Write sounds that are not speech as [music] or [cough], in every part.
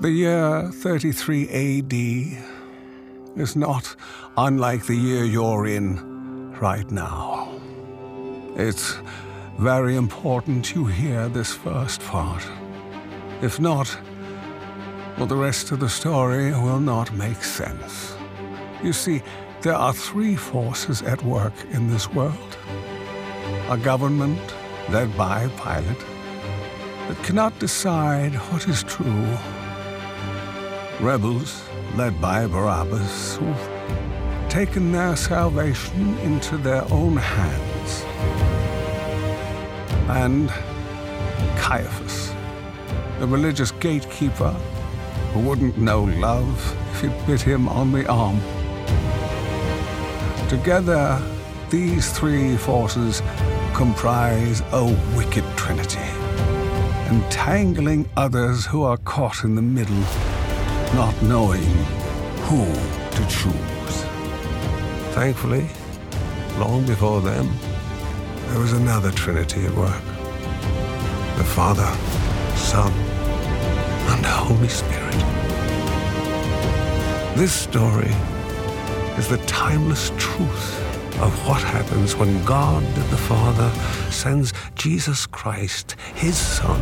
The year 33 AD is not unlike the year you're in right now. It's very important you hear this first part. If not, well, the rest of the story will not make sense. You see, there are three forces at work in this world a government led by Pilate that cannot decide what is true rebels led by Barabbas who've taken their salvation into their own hands. And Caiaphas, the religious gatekeeper who wouldn't know love if you bit him on the arm. Together, these three forces comprise a wicked trinity, entangling others who are caught in the middle not knowing who to choose. Thankfully, long before them, there was another Trinity at work the Father, Son, and Holy Spirit. This story is the timeless truth of what happens when God the Father sends Jesus Christ, his Son,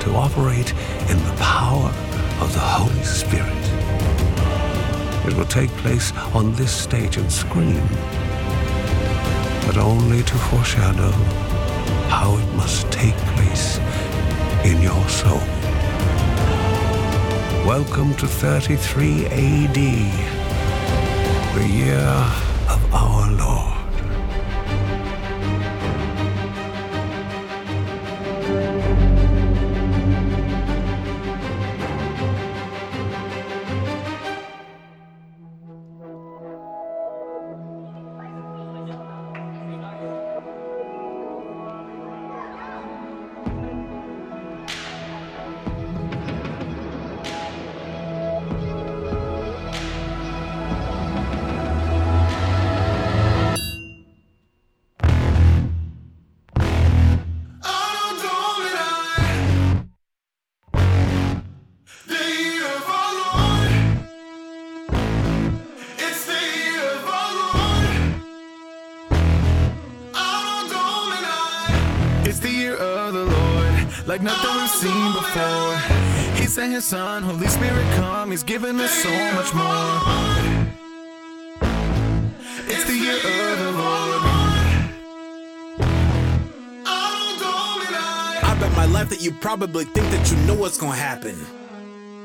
to operate in the power of the Holy Spirit. It will take place on this stage and screen, but only to foreshadow how it must take place in your soul. Welcome to 33 AD, the year of our Lord. His son, Holy Spirit, come. He's given us so much more. It's the year of the Lord. I bet my life that you probably think that you know what's gonna happen.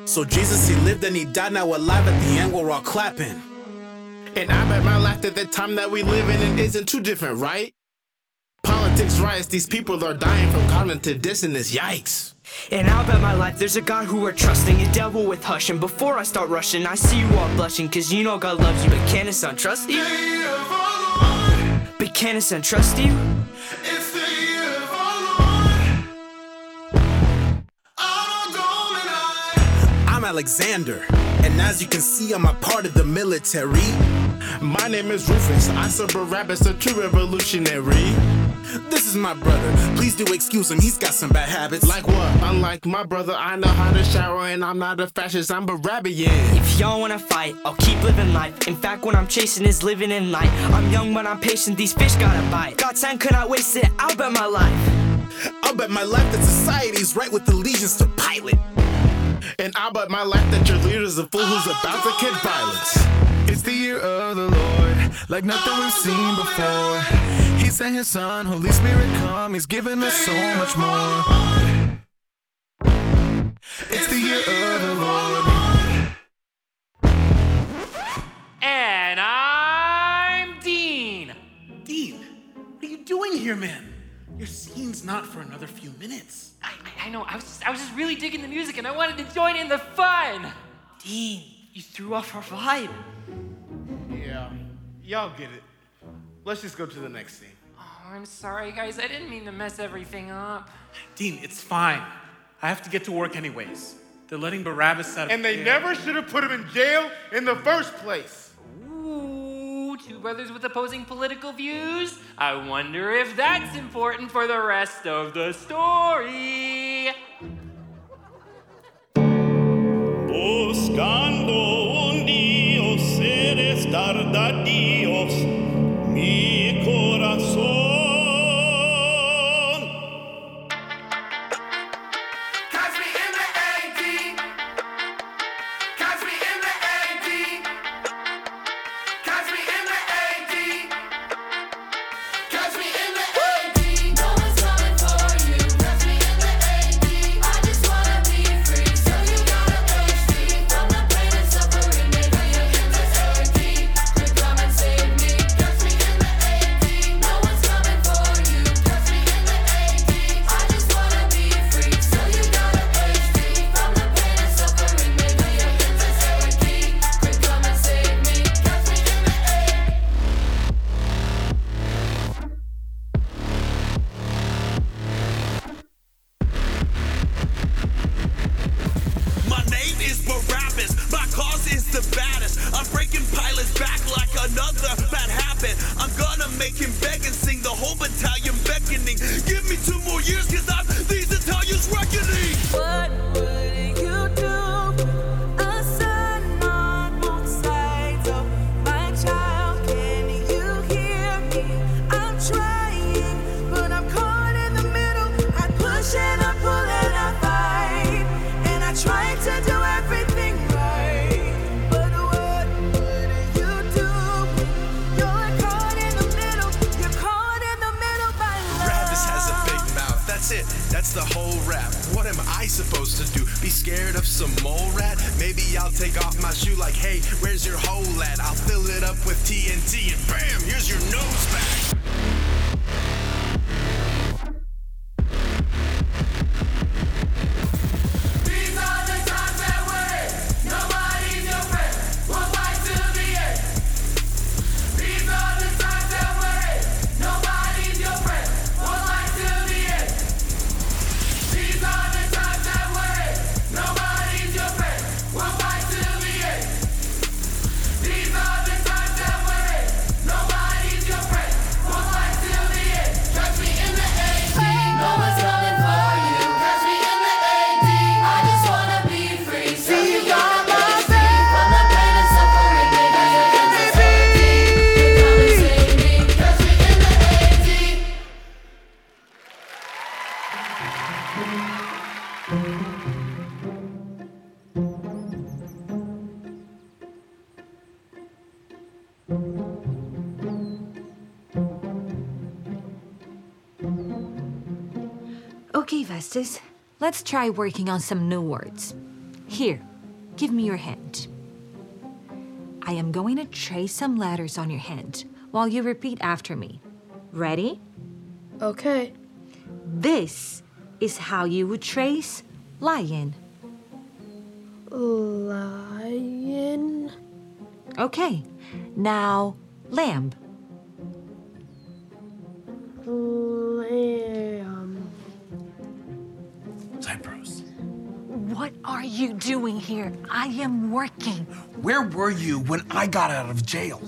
So Jesus, he lived and he died, now we're alive at the end, we're all clapping. And I bet my life that the time that we live in it isn't too different, right? Politics riots, these people are dying from cognitive dissonance, yikes. And I'll bet my life there's a God who we're trusting, a devil with hush. And before I start rushing, I see you all blushing, cause you know God loves you, but can his son trust you? But can his son trust you? It's the year of our Lord Out I'm Alexander, and as you can see, I'm a part of the military. My name is Rufus, I serve Barabbas, a true revolutionary. This is my brother, please do excuse him, he's got some bad habits. Like what? Unlike my brother, I know how to shower, and I'm not a fascist, I'm Barabian. If y'all wanna fight, I'll keep living life. In fact, what I'm chasing is living in light. I'm young, but I'm patient, these fish gotta bite. God's time could not waste it, I'll bet my life. I'll bet my life that society's right with allegiance to Pilate. And I'll bet my life that your leader's a fool who's oh, about to kick violence. It's the year of the Lord, like nothing we've seen before. He sent his son, Holy Spirit, come. He's given us so much more. It's the year of the Lord. And I'm Dean. Dean, what are you doing here, man? Your scene's not for another few minutes. I, I, I know, I was, just, I was just really digging the music and I wanted to join in the fun. Dean, you threw off our vibe. Yeah, y'all get it. Let's just go to the next scene. I'm sorry, guys. I didn't mean to mess everything up. Dean, it's fine. I have to get to work anyways. They're letting Barabbas out of And they jail. never should have put him in jail in the first place. Ooh, two brothers with opposing political views. I wonder if that's important for the rest of the story. Buscando un Dios, eres mi corazón. Vestas, let's try working on some new words. Here, give me your hand. I am going to trace some letters on your hand while you repeat after me. Ready? Okay. This is how you would trace lion. Lion. Okay, now. Lamb. Are you doing here? I am working. Where were you when I got out of jail?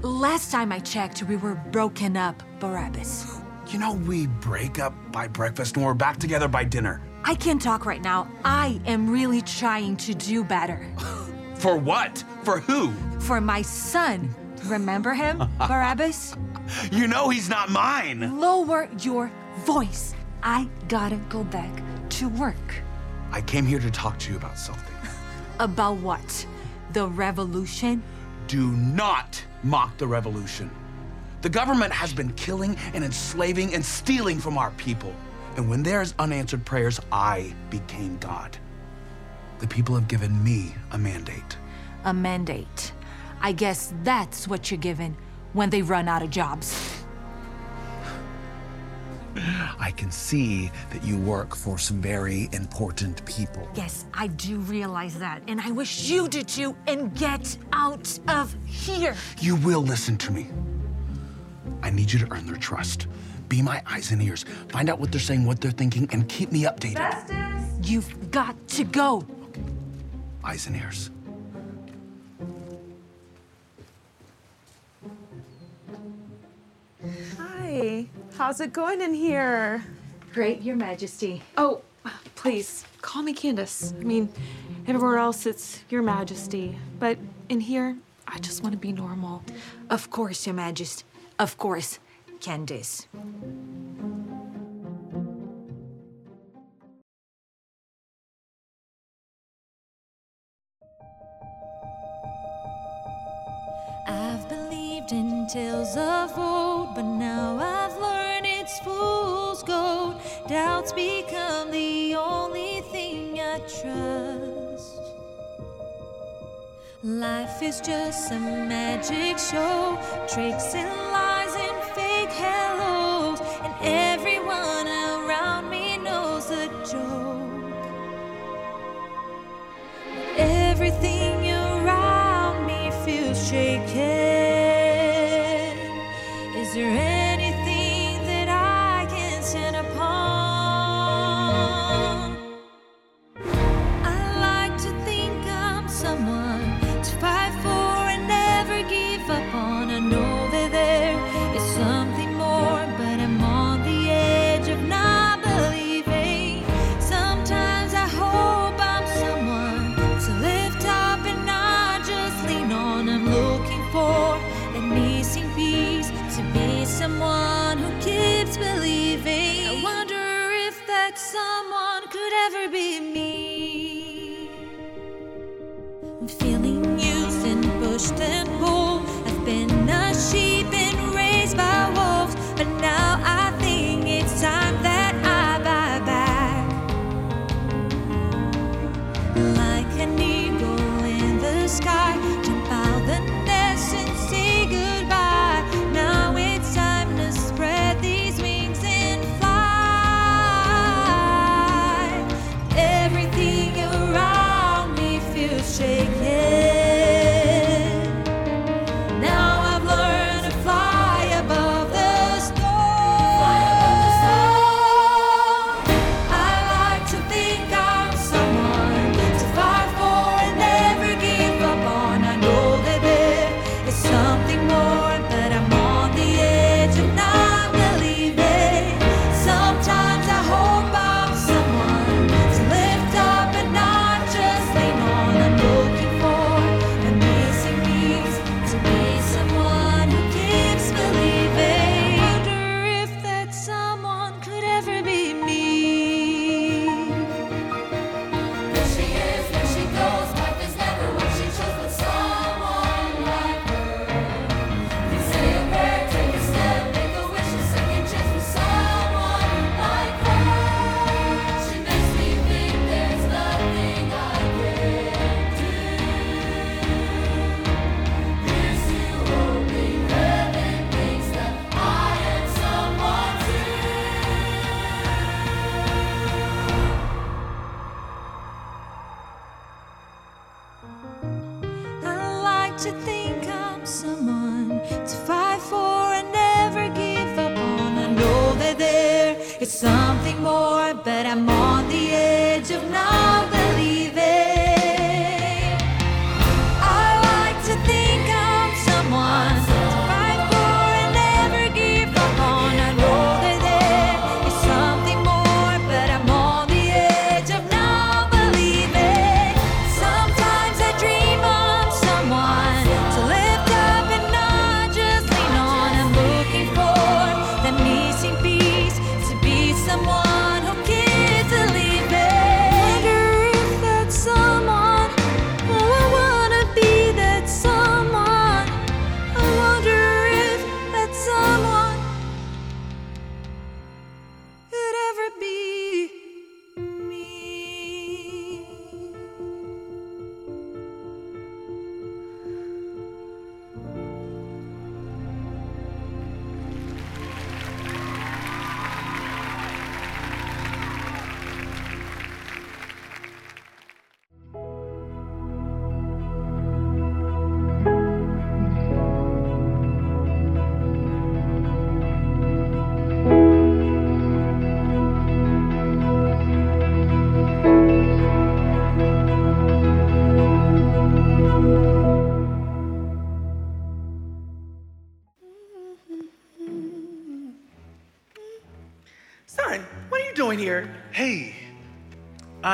Last time I checked, we were broken up, Barabbas. [gasps] You know, we break up by breakfast and we're back together by dinner. I can't talk right now. I am really trying to do better. [laughs] For what? For who? For my son. Remember him, [laughs] Barabbas? You know he's not mine. Lower your voice. I gotta go back to work. I came here to talk to you about something. About what? The revolution? Do not mock the revolution. The government has been killing and enslaving and stealing from our people. And when there's unanswered prayers, I became God. The people have given me a mandate. A mandate. I guess that's what you're given when they run out of jobs. I can see that you work for some very important people. Yes, I do realize that, and I wish you did too, and get out of here. You will listen to me. I need you to earn their trust. Be my eyes and ears. Find out what they're saying, what they're thinking, and keep me updated. You've got to go. Okay. Eyes and ears. Hi. How's it going in here? Great, Your Majesty. Oh, please, call me Candace. I mean, everywhere else it's Your Majesty. But in here, I just want to be normal. Of course, Your Majesty. Of course, Candace. I've believed in tales of old, but now I've learned fool's gold. Doubts become the only thing I trust. Life is just a magic show, tricks and lies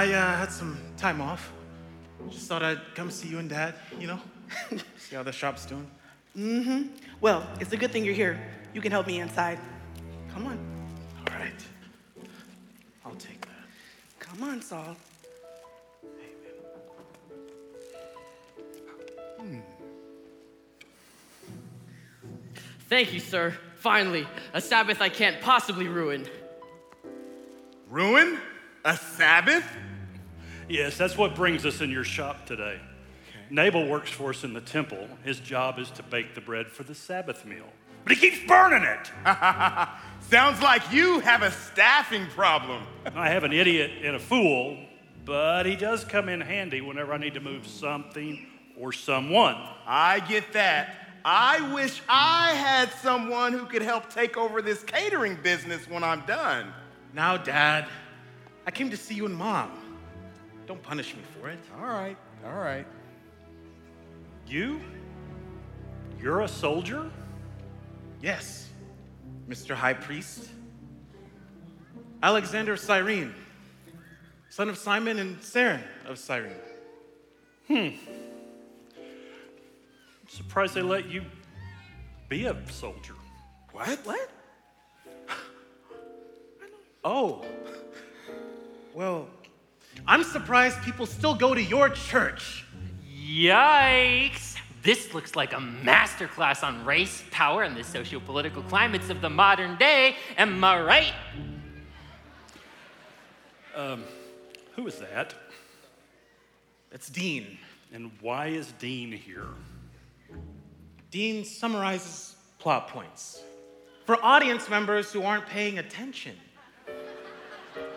I uh, had some time off. Just thought I'd come see you and Dad, you know? [laughs] see how the shop's doing. Mm-hmm. Well, it's a good thing you're here. You can help me inside. Come on. All right. I'll take that. Come on, Saul. Thank you, sir. Finally, a Sabbath I can't possibly ruin. Ruin? A Sabbath? Yes, that's what brings us in your shop today. Nabal works for us in the temple. His job is to bake the bread for the Sabbath meal. But he keeps burning it. [laughs] Sounds like you have a staffing problem. I have an idiot and a fool, but he does come in handy whenever I need to move something or someone. I get that. I wish I had someone who could help take over this catering business when I'm done. Now, Dad, I came to see you and Mom. Don't punish me for it. All right, all right. You? You're a soldier? Yes, Mr. High Priest. Alexander of Cyrene, son of Simon and Saren of Cyrene. Hmm. Surprised they let you be a soldier. What? What? Oh. Well, I'm surprised people still go to your church. Yikes! This looks like a masterclass on race, power, and the socio-political climates of the modern day. Am I right? Um, who is that? That's Dean. And why is Dean here? Dean summarizes plot points for audience members who aren't paying attention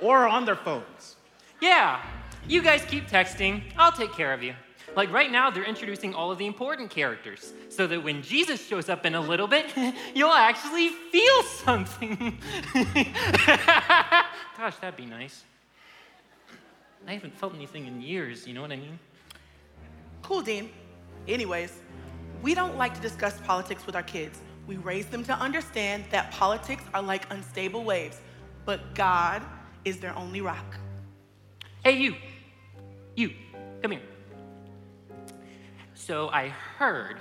or are on their phones. Yeah. You guys keep texting. I'll take care of you. Like right now, they're introducing all of the important characters so that when Jesus shows up in a little bit, [laughs] you'll actually feel something. [laughs] Gosh, that'd be nice. I haven't felt anything in years, you know what I mean? Cool, Dean. Anyways, we don't like to discuss politics with our kids. We raise them to understand that politics are like unstable waves, but God is their only rock. Hey, you. You, come here. So I heard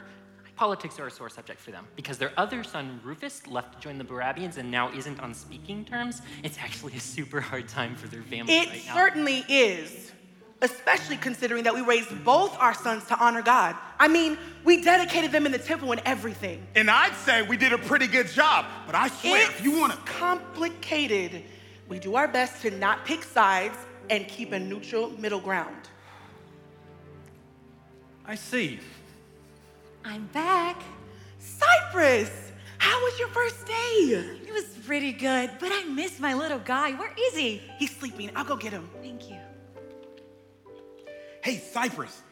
politics are a sore subject for them because their other son, Rufus, left to join the Barabians and now isn't on speaking terms. It's actually a super hard time for their family It right now. certainly is, especially considering that we raised both our sons to honor God. I mean, we dedicated them in the temple and everything. And I'd say we did a pretty good job, but I swear, if you want to. Complicated. We do our best to not pick sides and keep a neutral middle ground. I see. I'm back. Cyprus, how was your first day? It was pretty good, but I miss my little guy. Where is he? He's sleeping. I'll go get him. Thank you. Hey, Cypress,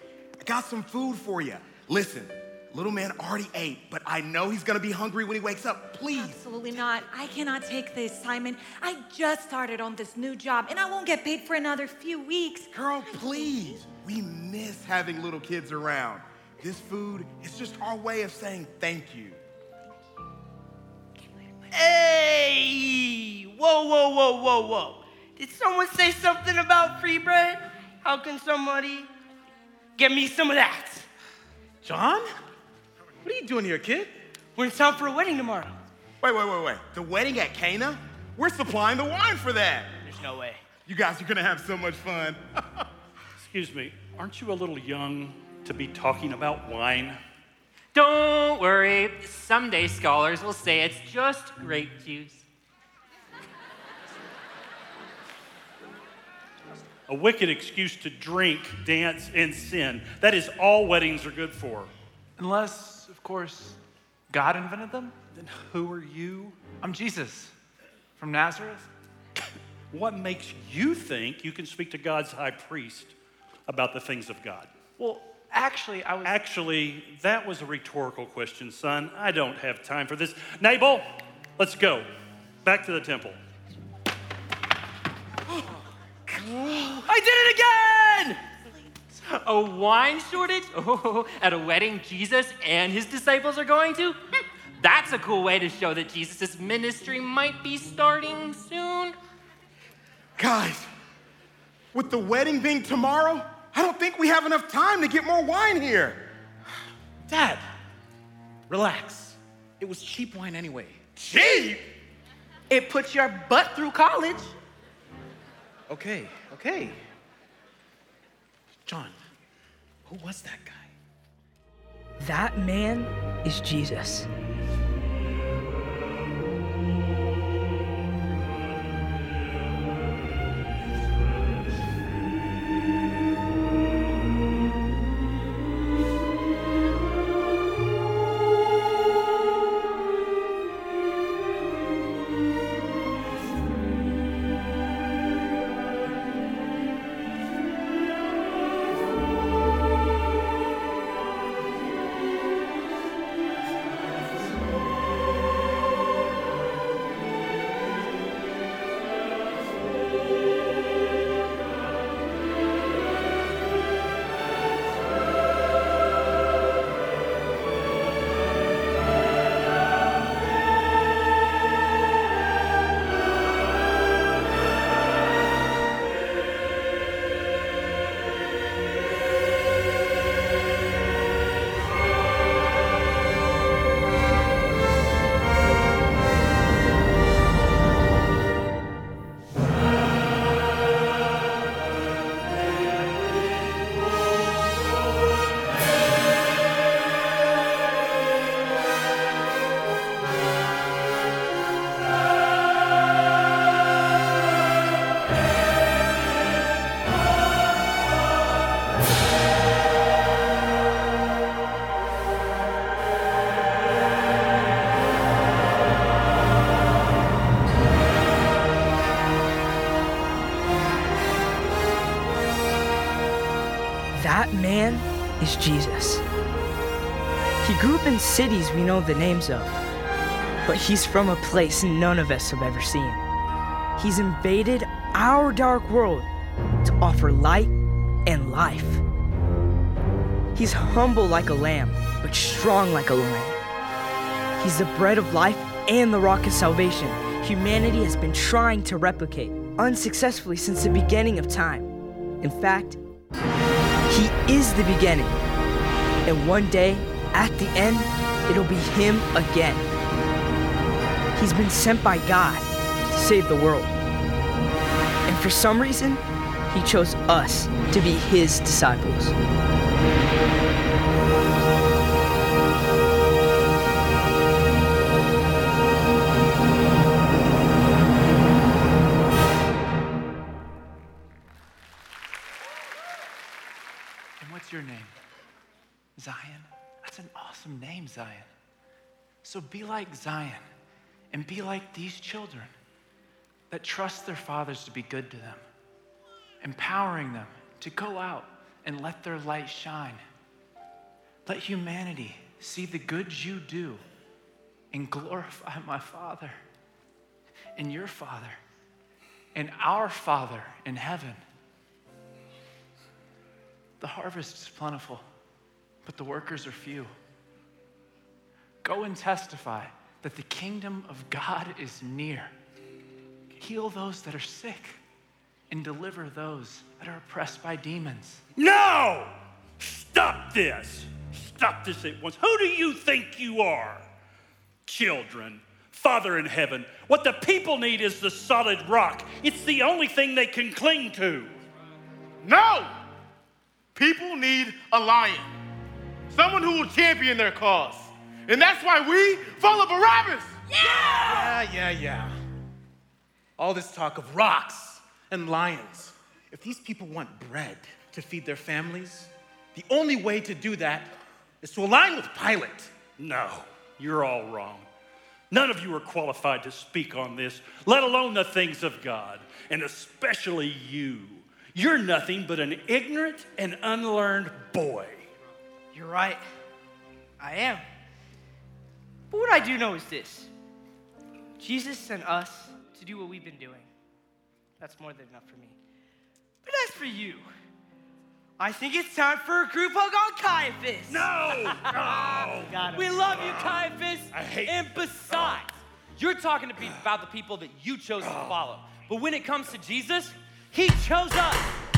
I got some food for you. Listen, little man already ate, but I know he's gonna be hungry when he wakes up. Please. Absolutely not. I cannot take this, Simon. I just started on this new job and I won't get paid for another few weeks. Girl, please. We miss having little kids around. This food is just our way of saying thank you. Hey! Whoa, whoa, whoa, whoa, whoa. Did someone say something about free bread? How can somebody get me some of that? John? What are you doing here, kid? We're in town for a wedding tomorrow. Wait, wait, wait, wait. The wedding at Cana? We're supplying the wine for that. There's no way. You guys are gonna have so much fun. [laughs] Excuse me, aren't you a little young to be talking about wine? Don't worry, someday scholars will say it's just grape juice. A wicked excuse to drink, dance, and sin. That is all weddings are good for. Unless, of course, God invented them? Then who are you? I'm Jesus from Nazareth. [coughs] What makes you think you can speak to God's high priest about the things of God? Well, actually, I was. Actually, that was a rhetorical question, son. I don't have time for this. Nabal, let's go. Back to the temple. [gasps] I did it again! A wine shortage? [laughs] Oh, at a wedding Jesus and his disciples are going to? Hmm, That's a cool way to show that Jesus' ministry might be starting soon. Guys, with the wedding being tomorrow, I don't think we have enough time to get more wine here. Dad, relax. It was cheap wine anyway. Cheap? It puts your butt through college. Okay, okay. John, who was that guy? That man is Jesus. The names of, but he's from a place none of us have ever seen. He's invaded our dark world to offer light and life. He's humble like a lamb, but strong like a lion. He's the bread of life and the rock of salvation humanity has been trying to replicate unsuccessfully since the beginning of time. In fact, he is the beginning. And one day, at the end, it'll be him again. He's been sent by God to save the world. And for some reason, he chose us to be his disciples. Zion. So be like Zion and be like these children that trust their fathers to be good to them, empowering them to go out and let their light shine. Let humanity see the good you do and glorify my Father and your Father and our Father in heaven. The harvest is plentiful, but the workers are few. Go and testify that the kingdom of God is near. Heal those that are sick and deliver those that are oppressed by demons. No! Stop this! Stop this at once. Who do you think you are? Children, Father in heaven, what the people need is the solid rock. It's the only thing they can cling to. No! People need a lion, someone who will champion their cause. And that's why we follow Barabbas. Yeah, yeah, yeah. All this talk of rocks and lions. If these people want bread to feed their families, the only way to do that is to align with Pilate. No, you're all wrong. None of you are qualified to speak on this, let alone the things of God, and especially you. You're nothing but an ignorant and unlearned boy. You're right. I am. But what I do know is this Jesus sent us to do what we've been doing. That's more than enough for me. But as for you, I think it's time for a group hug on Caiaphas. No! [laughs] Him. We love you, Caiaphas. I hate And besides, you're talking to people about the people that you chose to oh. follow. But when it comes to Jesus, he chose us.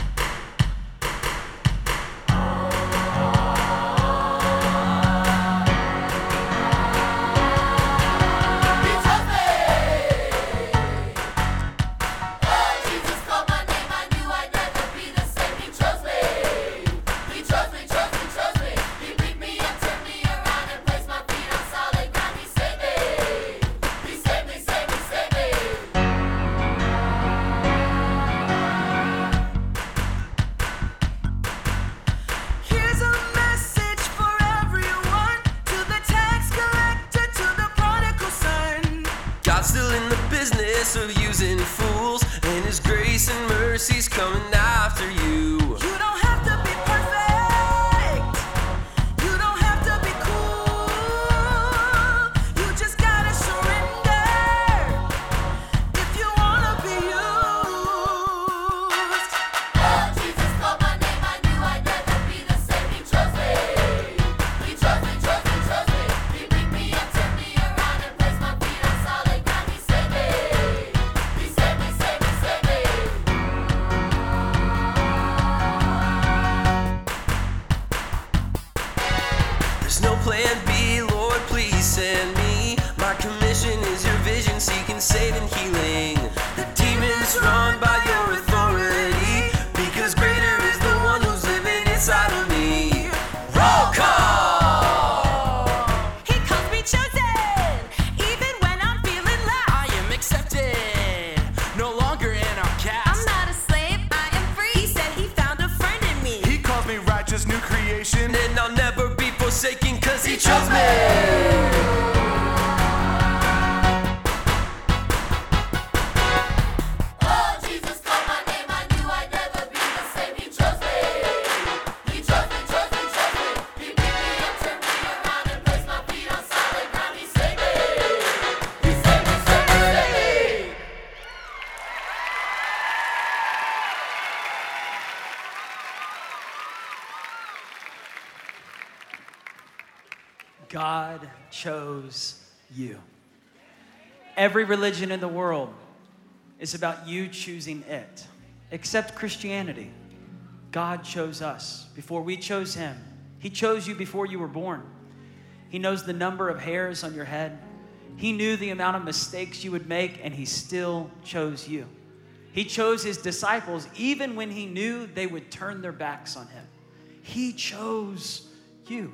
Every religion in the world is about you choosing it, except Christianity. God chose us before we chose Him. He chose you before you were born. He knows the number of hairs on your head. He knew the amount of mistakes you would make, and He still chose you. He chose His disciples even when He knew they would turn their backs on Him. He chose you.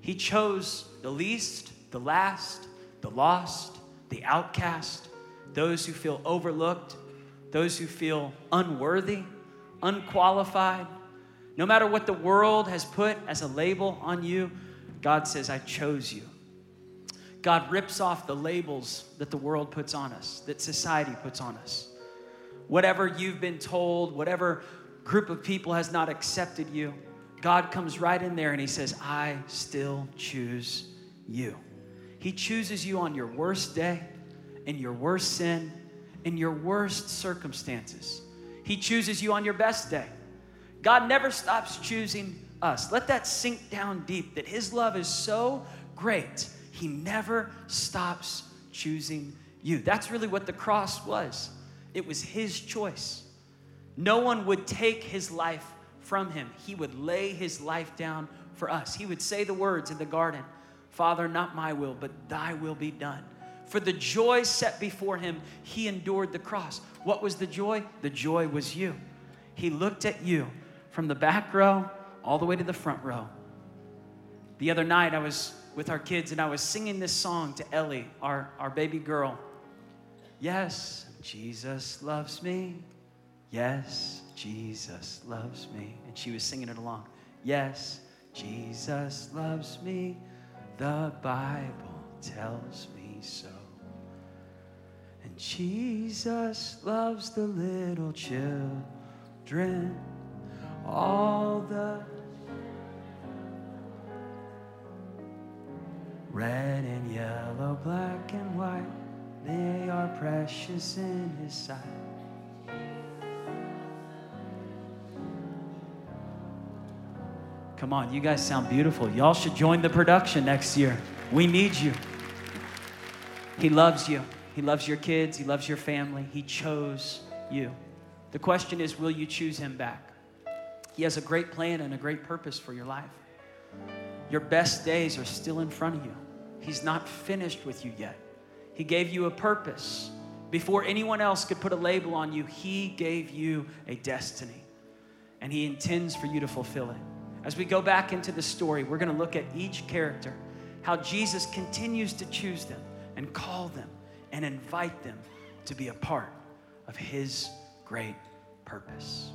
He chose the least, the last, the lost, the outcast, those who feel overlooked, those who feel unworthy, unqualified. No matter what the world has put as a label on you, God says, I chose you. God rips off the labels that the world puts on us, that society puts on us. Whatever you've been told, whatever group of people has not accepted you, God comes right in there and He says, I still choose you. He chooses you on your worst day, in your worst sin, in your worst circumstances. He chooses you on your best day. God never stops choosing us. Let that sink down deep that His love is so great, He never stops choosing you. That's really what the cross was. It was His choice. No one would take His life from Him, He would lay His life down for us. He would say the words in the garden Father, not my will, but thy will be done. For the joy set before him, he endured the cross. What was the joy? The joy was you. He looked at you from the back row all the way to the front row. The other night, I was with our kids and I was singing this song to Ellie, our, our baby girl. Yes, Jesus loves me. Yes, Jesus loves me. And she was singing it along. Yes, Jesus loves me. The Bible tells me so. And Jesus loves the little children, all the red and yellow, black and white, they are precious in His sight. Come on, you guys sound beautiful. Y'all should join the production next year. We need you. He loves you. He loves your kids. He loves your family. He chose you. The question is will you choose Him back? He has a great plan and a great purpose for your life. Your best days are still in front of you. He's not finished with you yet. He gave you a purpose. Before anyone else could put a label on you, He gave you a destiny. And He intends for you to fulfill it. As we go back into the story, we're going to look at each character, how Jesus continues to choose them and call them and invite them to be a part of His great purpose.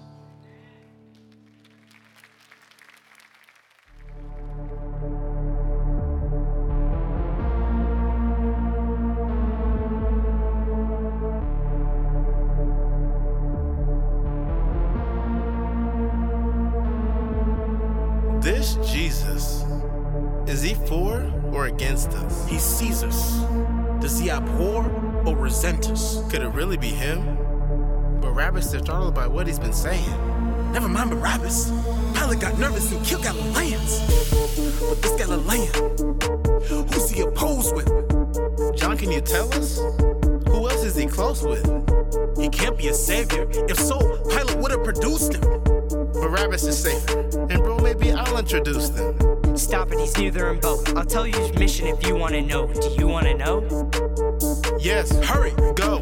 This Jesus, is he for or against us? He sees us. Does he abhor or resent us? Could it really be him? Barabbas is startled by what he's been saying. Never mind Barabbas. Pilate got nervous and killed Galileans. But this Galilean, who's he opposed with? John, can you tell us? Who else is he close with? He can't be a savior. If so, Pilate would have produced him. Barabbas is safer. And maybe I'll introduce them. Stop it, he's neither in both. I'll tell you his mission if you want to know. Do you want to know? Yes, hurry, go.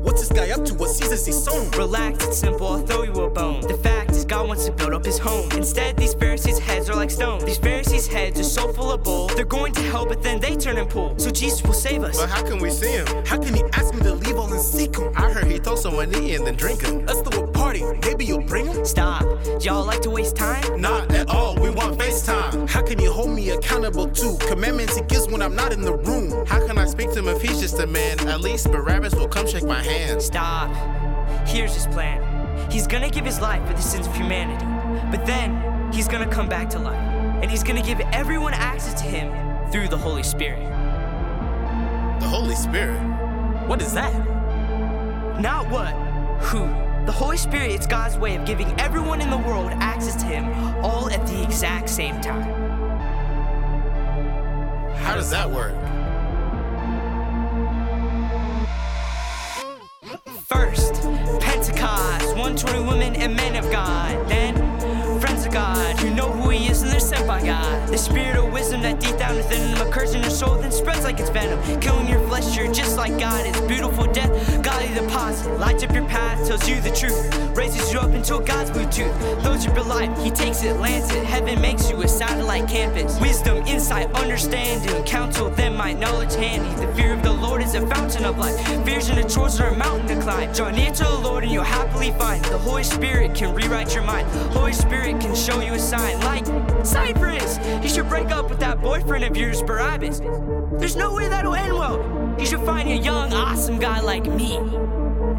What's this guy up to? What seasons he sown? Relax, it's simple, I'll throw you a bone. The fact is, God wants to build up his home. Instead, these Pharisees' heads are like stone. These Pharisees' heads are so full of bull. They're going to hell, but then they turn and pull. So Jesus will save us. But how can we see him? How can he ask me to leave all and seek him? I heard he told someone to eat and then drink him. Let's throw a party. Maybe you'll bring him? Stop. Y'all like to waste time? Not at all. We want FaceTime. How can you hold me accountable to commandments he gives when I'm not in the room? How can I speak to him if he's just a man? At least Barabbas will come shake my hand. Stop. Here's his plan. He's gonna give his life for the sins of humanity. But then, he's gonna come back to life. And he's gonna give everyone access to him through the Holy Spirit. The Holy Spirit? What is that? Not what, who. The Holy Spirit is God's way of giving everyone in the world access to him all at the exact same time. How does that work? First, Pentecost, 120 women and men of God. Then, God You know who He is and they're sent by God. The spirit of wisdom that deep down within them occurs in your soul, then spreads like it's venom. Killing your flesh, you're just like God It's Beautiful death, godly deposit. Lights up your path, tells you the truth. Raises you up a God's Bluetooth. Those your life, He takes it, lands it. Heaven makes you a satellite campus. Wisdom, insight, understanding. Counsel, then my knowledge handy. The fear of the Lord is a fountain of life. Fears and the chores are a mountain to climb. Draw near to the Lord and you'll happily find. The Holy Spirit can rewrite your mind. Holy Spirit can show you a sign like Cypress. You should break up with that boyfriend of yours, Barabbas. There's no way that'll end well. You should find a young, awesome guy like me.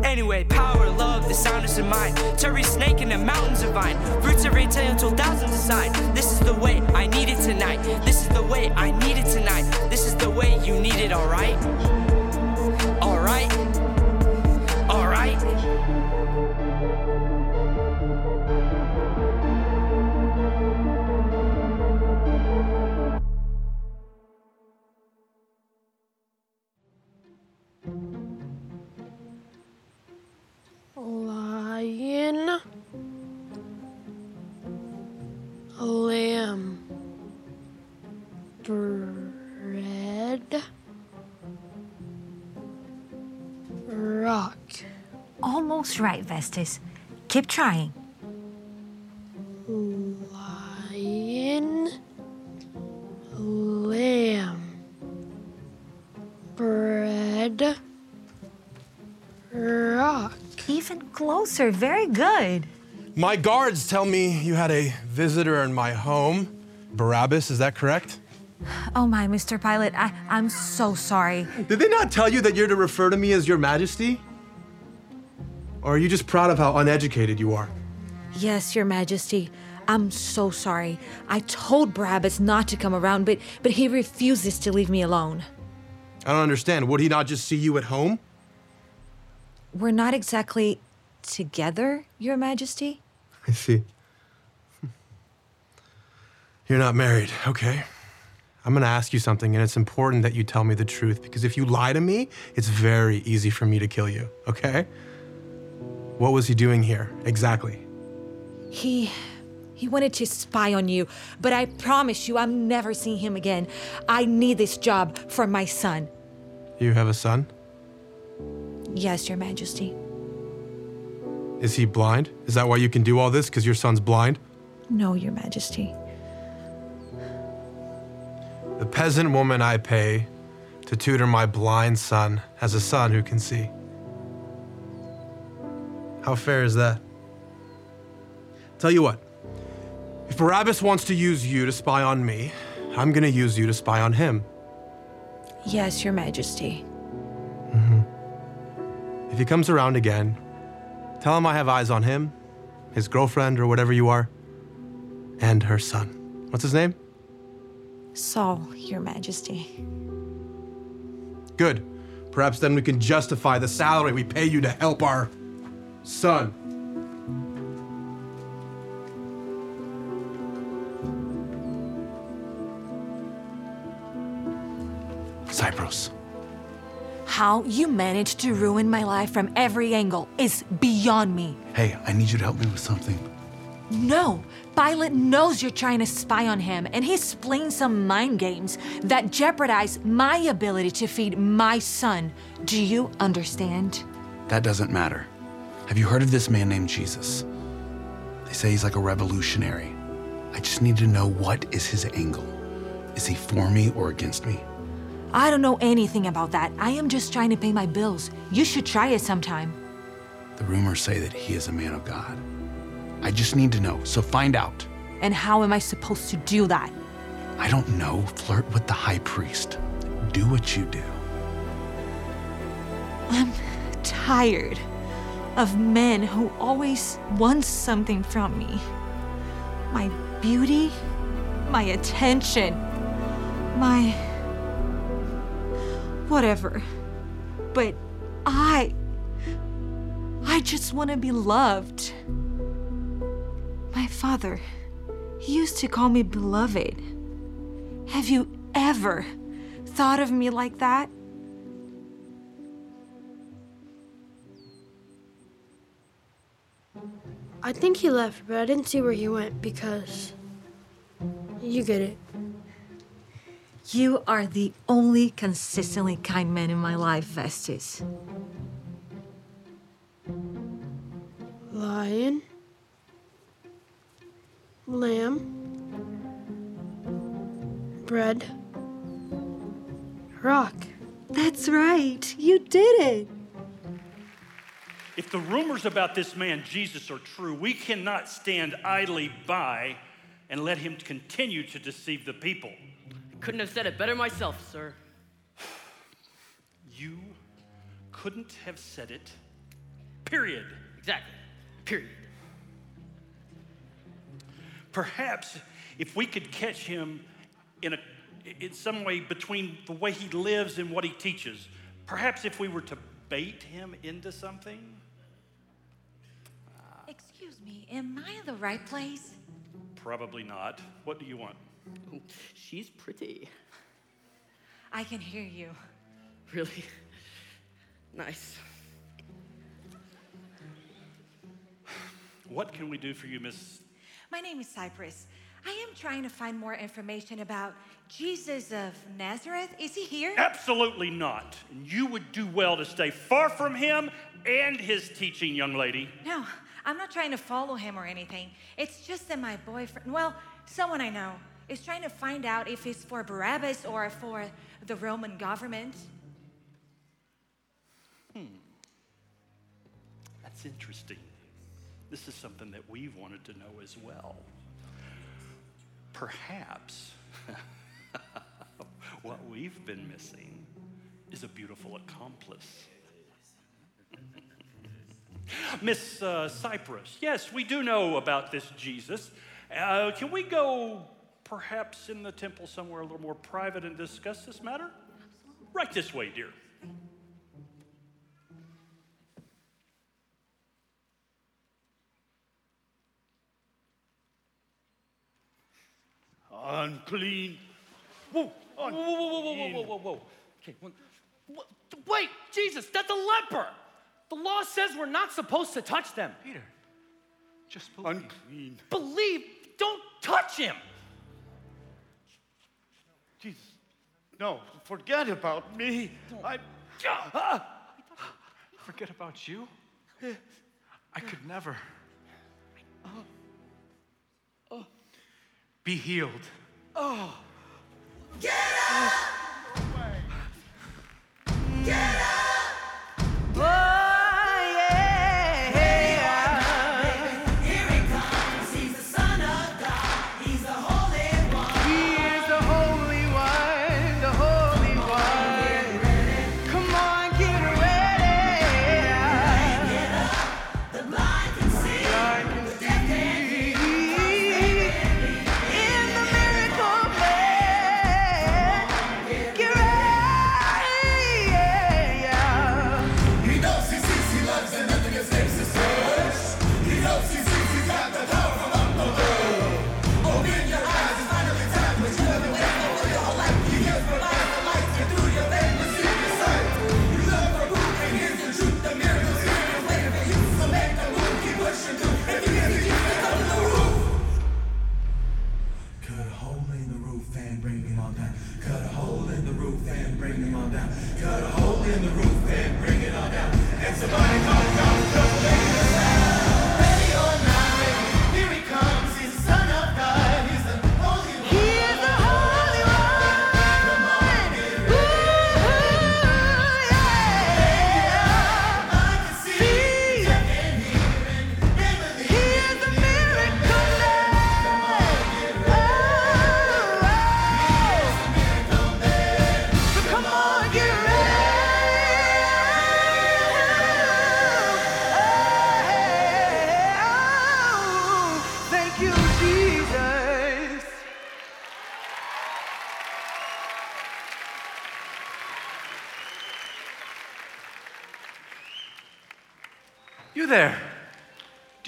Anyway, power, love, the soundness of mind. Terry snake in the mountains of vine. Roots every tale until thousands aside. This is the way I need it tonight. This is the way I need it tonight. This is the way you need it, alright? Alright? Alright? Almost right, Vestas. Keep trying. Lion. Lamb. Bread. Rock. Even closer. Very good. My guards tell me you had a visitor in my home. Barabbas, is that correct? Oh my, Mr. Pilate, I, I'm so sorry. Did they not tell you that you're to refer to me as your majesty? Or are you just proud of how uneducated you are? Yes, Your Majesty. I'm so sorry. I told Barabbas not to come around, but but he refuses to leave me alone. I don't understand. Would he not just see you at home? We're not exactly together, Your Majesty. [laughs] I see. You're not married, okay? I'm gonna ask you something, and it's important that you tell me the truth because if you lie to me, it's very easy for me to kill you, okay? What was he doing here exactly? He he wanted to spy on you, but I promise you I'm never seeing him again. I need this job for my son. You have a son? Yes, Your Majesty. Is he blind? Is that why you can do all this? Because your son's blind? No, Your Majesty. The peasant woman I pay to tutor my blind son has a son who can see. How fair is that? Tell you what, if Barabbas wants to use you to spy on me, I'm gonna use you to spy on him. Yes, Your Majesty. Mm-hmm. If he comes around again, tell him I have eyes on him, his girlfriend, or whatever you are, and her son. What's his name? Saul, Your Majesty. Good. Perhaps then we can justify the salary we pay you to help our son. Cypress. How you managed to ruin my life from every angle is beyond me. Hey, I need you to help me with something. No, Pilate knows you're trying to spy on him, and he's playing some mind games that jeopardize my ability to feed my son. Do you understand? That doesn't matter. Have you heard of this man named Jesus? They say he's like a revolutionary. I just need to know what is his angle. Is he for me or against me? I don't know anything about that. I am just trying to pay my bills. You should try it sometime. The rumors say that he is a man of God. I just need to know, so find out. And how am I supposed to do that? I don't know. Flirt with the high priest. Do what you do. I'm tired of men who always want something from me. My beauty, my attention, my. whatever. But I. I just want to be loved. My father, he used to call me beloved. Have you ever thought of me like that? I think he left, but I didn't see where he went because. You get it. You are the only consistently kind man in my life, Vestis. Lion. Lamb. Bread. Rock. That's right. You did it. If the rumors about this man Jesus are true, we cannot stand idly by and let him continue to deceive the people. Couldn't have said it better myself, sir. You couldn't have said it. Period. Exactly. Period. Perhaps if we could catch him in a in some way between the way he lives and what he teaches, perhaps if we were to bait him into something. Excuse me, am I in the right place? Probably not. What do you want? [laughs] She's pretty. I can hear you. Really? Nice. What can we do for you, Miss? My name is Cypress. I am trying to find more information about Jesus of Nazareth. Is he here? Absolutely not. And you would do well to stay far from him and his teaching, young lady. No, I'm not trying to follow him or anything. It's just that my boyfriend, well, someone I know, is trying to find out if it's for Barabbas or for the Roman government. Hmm. That's interesting. This is something that we've wanted to know as well. Perhaps [laughs] what we've been missing is a beautiful accomplice. Miss uh, Cypress, yes, we do know about this Jesus. Uh, can we go perhaps in the temple somewhere a little more private and discuss this matter? Absolutely. Right this way, dear. Unclean. Whoa, unclean. whoa, whoa, whoa, whoa, whoa, whoa, whoa. Okay, one, wait, Jesus, that's a leper. The law says we're not supposed to touch them. Peter, just believe. Unclean. Believe, don't touch him. Jesus. No, forget about me. I. [sighs] Forget about you? I could never. Be healed. Oh. Get up! Get up!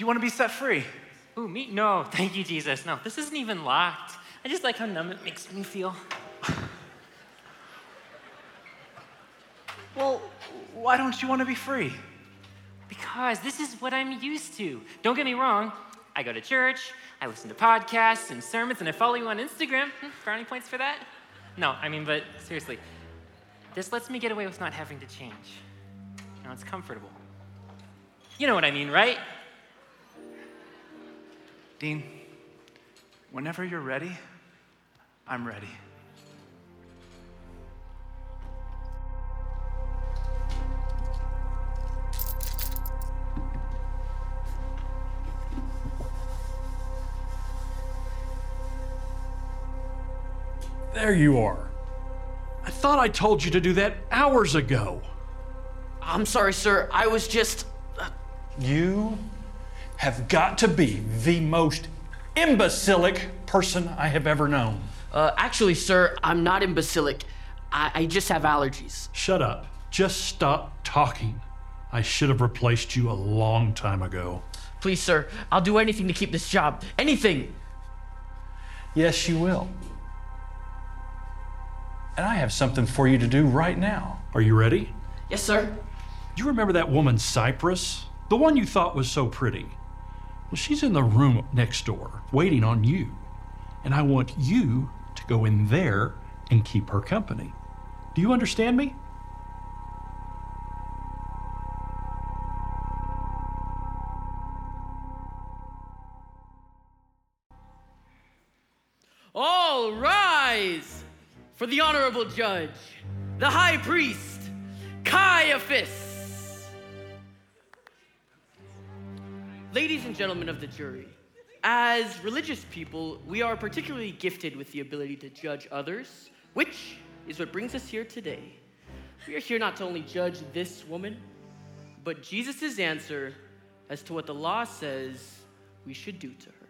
You want to be set free? Ooh, me? No, [laughs] thank you, Jesus. No, this isn't even locked. I just like how numb it makes me feel. [laughs] Well, why don't you want to be free? Because this is what I'm used to. Don't get me wrong, I go to church, I listen to podcasts and sermons, and I follow you on Instagram. Hmm, Brownie points for that? No, I mean, but seriously, this lets me get away with not having to change. You know, it's comfortable. You know what I mean, right? Dean, whenever you're ready, I'm ready. There you are. I thought I told you to do that hours ago. I'm sorry, sir. I was just. Uh, you have got to be the most imbecilic person I have ever known. Uh, actually, sir, I'm not imbecilic. I, I just have allergies. Shut up. Just stop talking. I should have replaced you a long time ago. Please, sir, I'll do anything to keep this job. Anything. Yes, you will. And I have something for you to do right now. Are you ready? Yes, sir. Do you remember that woman, Cypress? The one you thought was so pretty? Well, she's in the room next door, waiting on you. And I want you to go in there and keep her company. Do you understand me? All rise for the honorable judge, the high priest, Caiaphas. Ladies and gentlemen of the jury, as religious people, we are particularly gifted with the ability to judge others, which is what brings us here today. We are here not to only judge this woman, but Jesus' answer as to what the law says we should do to her.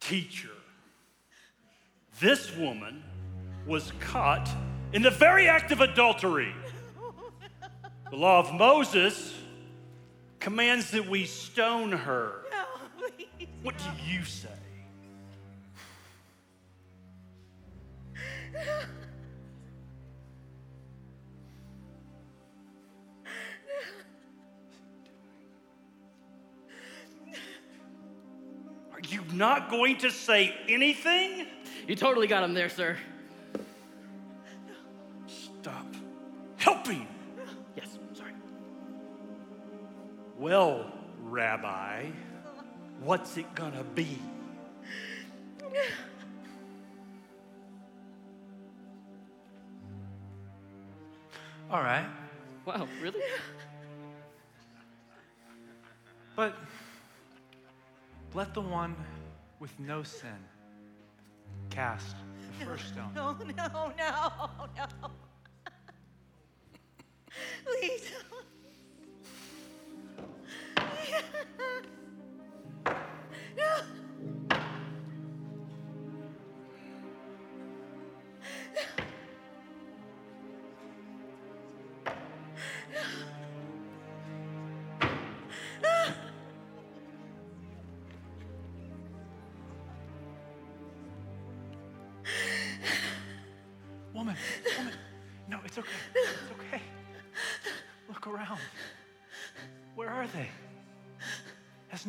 Teacher, this woman was caught in the very act of adultery. The law of Moses commands that we stone her. What do you say? Are you not going to say anything? You totally got him there, sir. Well, Rabbi, what's it gonna be? All right. Wow, really? But let the one with no sin cast the first [laughs] stone. No, no, no, no. [laughs] Please. [laughs] No.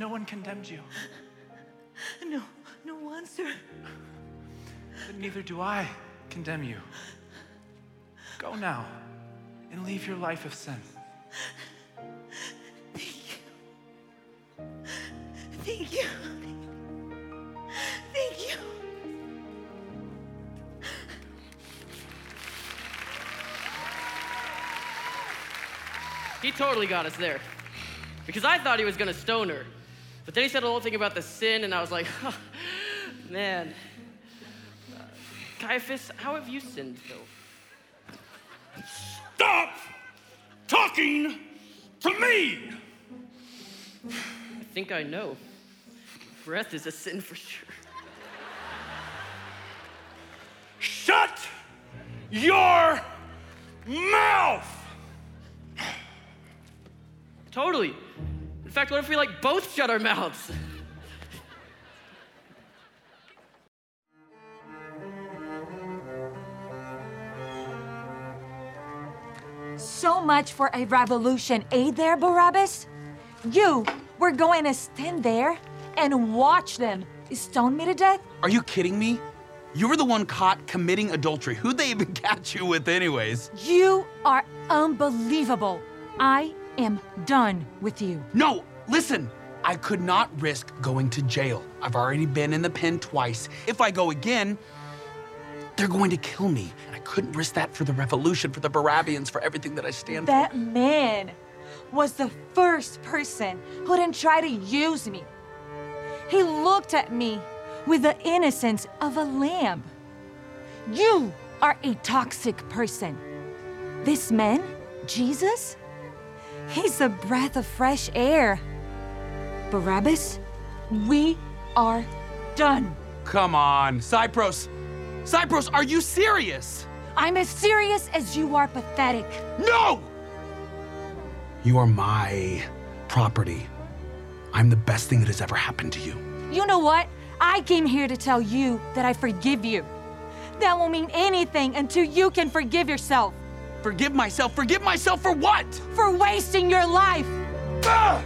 No one condemned you? No, no one, sir. But neither do I condemn you. Go now and leave your life of sin. Thank you. Thank you. Thank you. He totally got us there. Because I thought he was gonna stone her. But then he said a whole thing about the sin, and I was like, [laughs] man. Uh, Caiaphas, how have you sinned, though? Stop talking to me! I think I know. Breath is a sin for sure. Shut your mouth! Totally. In fact, what if we like both shut our mouths? [laughs] so much for a revolution, eh there, Barabbas? You were going to stand there and watch them stone me to death? Are you kidding me? You were the one caught committing adultery. Who'd they even [laughs] catch you with anyways? You are unbelievable. I am done with you. No, listen. I could not risk going to jail. I've already been in the pen twice. If I go again, they're going to kill me. And I couldn't risk that for the revolution, for the Barabians, for everything that I stand for. That man was the first person who didn't try to use me. He looked at me with the innocence of a lamb. You are a toxic person. This man, Jesus, he's a breath of fresh air. Barabbas, we are done. Come on, Cypros. Cypros, are you serious? I'm as serious as you are pathetic. No! You are my property. I'm the best thing that has ever happened to you. You know what? I came here to tell you that I forgive you. That won't mean anything until you can forgive yourself. Forgive myself? Forgive myself for what? For wasting your life. Ah!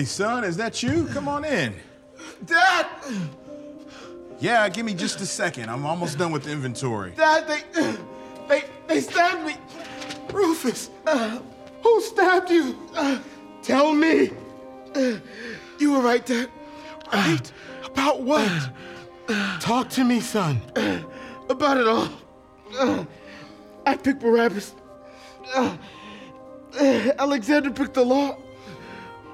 Hey, son, is that you? Come on in. Dad! Yeah, give me just a second. I'm almost done with the inventory. Dad, they. They. They stabbed me! Rufus! uh, who stabbed you? Uh, tell me! Uh, you were right, Dad. Right? About what? Talk to me, son. About it all. Uh, I picked Barabbas. Uh, uh, Alexander picked the law.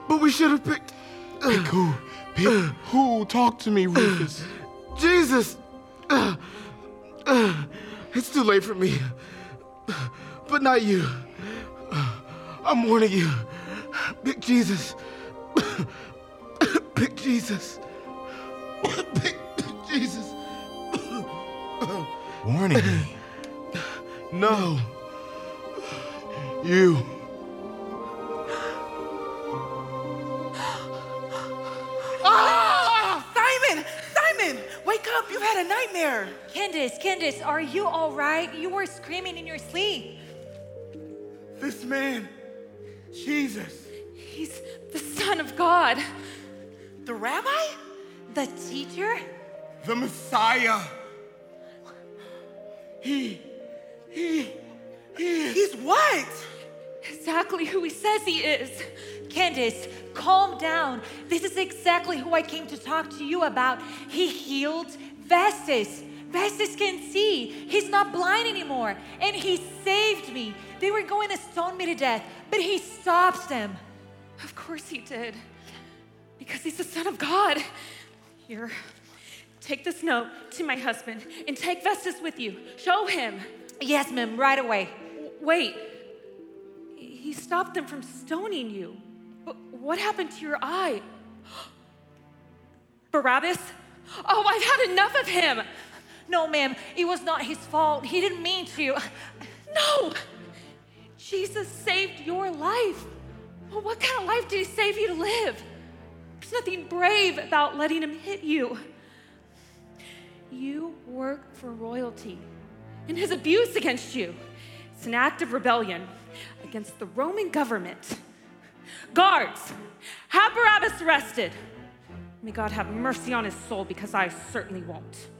But we should have picked. Pick who? Pick who? Talk to me, Rufus. Jesus! Uh, uh, it's too late for me. But not you. I'm warning you. Pick Jesus. [coughs] Pick Jesus. [coughs] Pick Jesus. Warning me. No. You. Nightmare! Candace, Candace, are you all right? You were screaming in your sleep. This man, Jesus. He's the Son of God. The rabbi? The teacher? The Messiah. He. He. He. He's what? Exactly who he says he is. Candace, calm down. This is exactly who I came to talk to you about. He healed Vestus. Vestus can see. He's not blind anymore. And he saved me. They were going to stone me to death, but he stops them. Of course he did. Because he's the Son of God. Here, take this note to my husband and take Vestus with you. Show him. Yes, ma'am, right away. Wait. He stopped them from stoning you. But what happened to your eye? [gasps] Barabbas? Oh, I've had enough of him. No, ma'am, it was not his fault. He didn't mean to. No! Jesus saved your life. Well, what kind of life did he save you to live? There's nothing brave about letting him hit you. You work for royalty, and his abuse against you, it's an act of rebellion against the Roman government. Guards, have Barabbas arrested. May God have mercy on his soul because I certainly won't.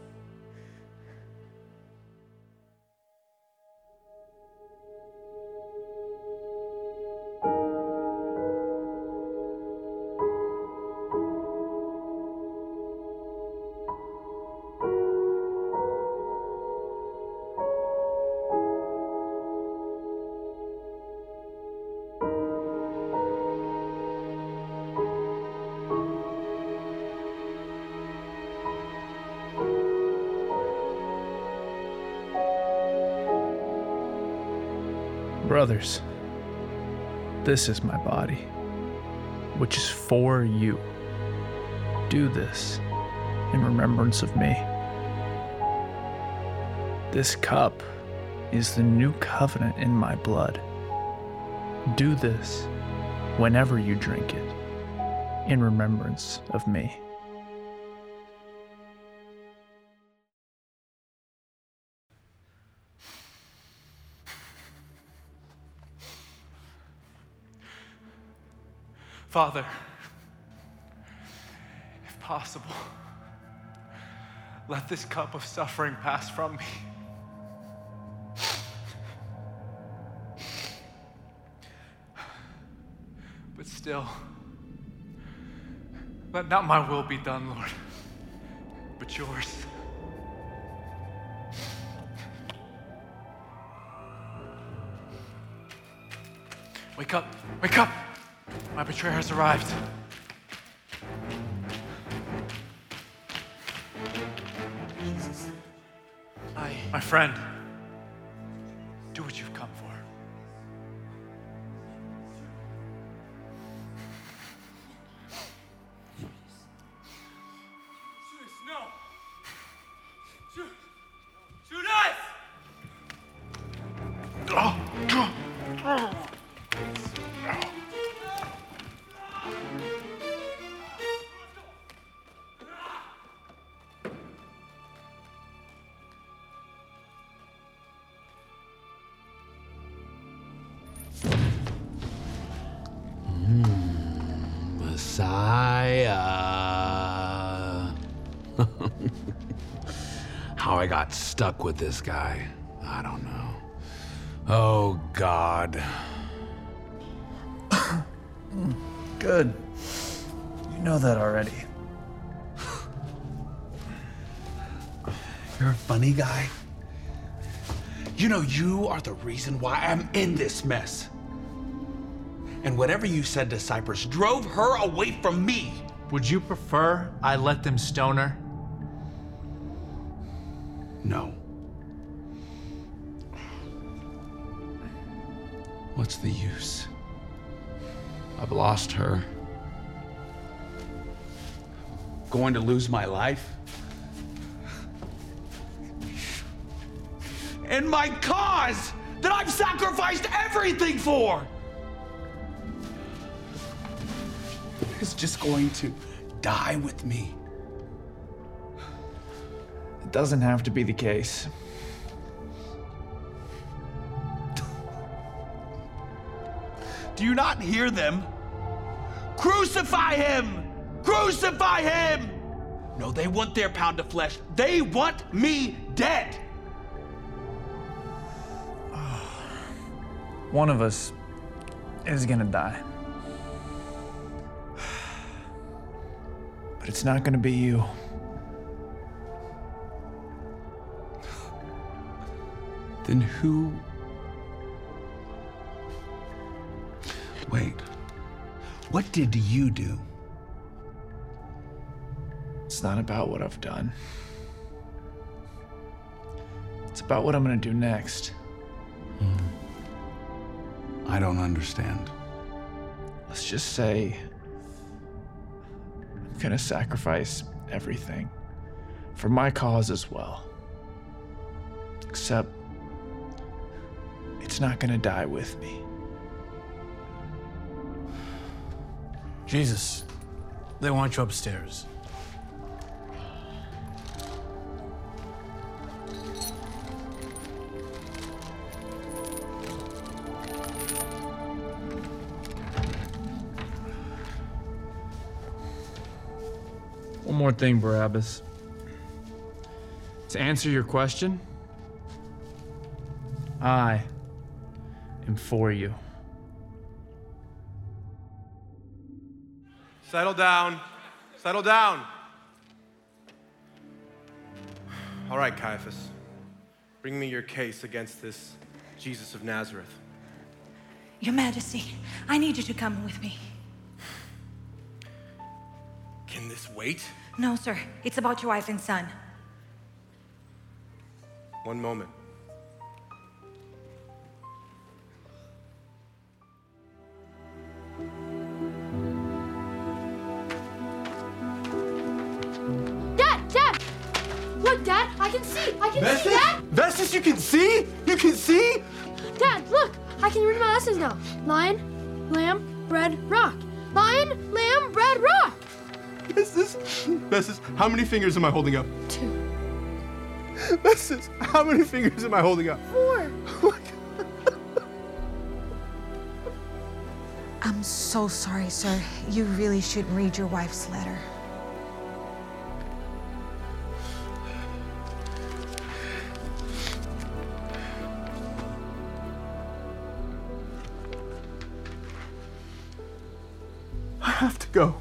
Brothers, this is my body, which is for you. Do this in remembrance of me. This cup is the new covenant in my blood. Do this whenever you drink it in remembrance of me. Father, if possible, let this cup of suffering pass from me. But still, let not my will be done, Lord, but yours. Wake up! Wake up! My betrayer has arrived. I, my friend, stuck with this guy, I don't know. Oh, God. [coughs] Good. You know that already. You're a funny guy. You know, you are the reason why I'm in this mess. And whatever you said to Cypress drove her away from me. Would you prefer I let them stone her? No. What's the use? I've lost her. Going to lose my life? And my cause that I've sacrificed everything for is just going to die with me. Doesn't have to be the case. Do you not hear them? Crucify him! Crucify him! No, they want their pound of flesh. They want me dead. [sighs] One of us is gonna die. [sighs] But it's not gonna be you. Then who? Wait. What did you do? It's not about what I've done. It's about what I'm gonna do next. Hmm. I don't understand. Let's just say I'm gonna sacrifice everything for my cause as well. Except it's not gonna die with me. Jesus, they want you upstairs. One more thing, Barabbas. To answer your question, I am for you. Settle down. Settle down. All right, Caiaphas. Bring me your case against this Jesus of Nazareth. Your Majesty, I need you to come with me. Can this wait? No, sir. It's about your wife and son. One moment. Now. Lion, lamb, bread, rock. Lion, lamb, bread, rock. Vestas, Vestas, how many fingers am I holding up? Two. Vestas, how many fingers am I holding up? Four. I'm so sorry, sir. You really shouldn't read your wife's letter. Go.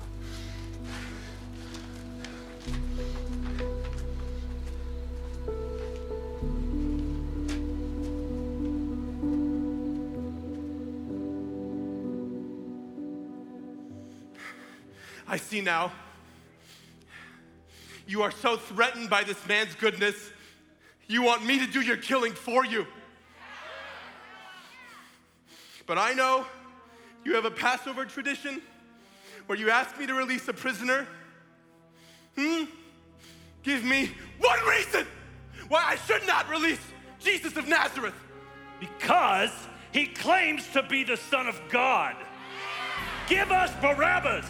I see now. You are so threatened by this man's goodness, you want me to do your killing for you. But I know you have a Passover tradition where you ask me to release a prisoner. Hmm? Give me one reason why I should not release Jesus of Nazareth. Because he claims to be the Son of God. Give us Barabbas.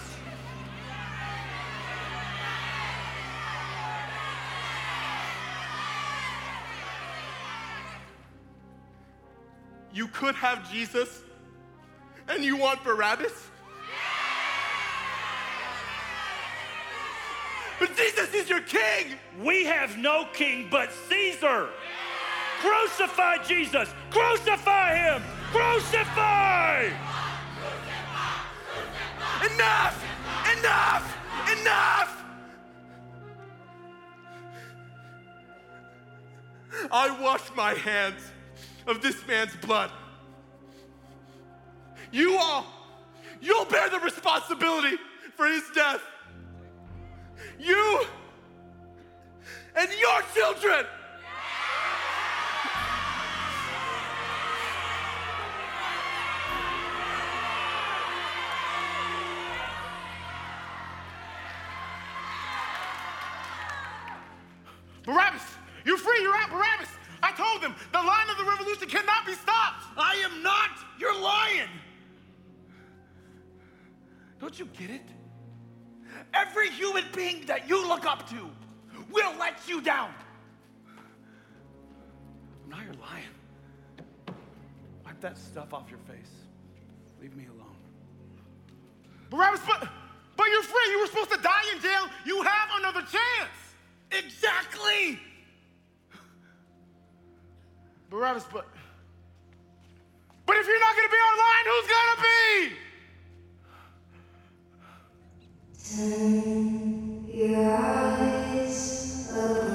You could have Jesus and you want Barabbas? But Jesus is your king! We have no king but Caesar. Crucify Jesus! Crucify him! Crucify! Enough! Enough! Enough! I wash my hands of this man's blood. You all, you'll bear the responsibility for his death. You and your children. Barabbas, you're free, you're out, Barabbas. I told them the line of the revolution cannot be stopped. I am not your lion. Don't you get it? Every human being that you look up to will let you down. I'm not your lion. Wipe that stuff off your face. Leave me alone. Barabbas, but, but you're free. You were supposed to die in jail. You have another chance. Exactly. Barabbas, but. But if you're not gonna be online, who's gonna be? Turn your eyes upon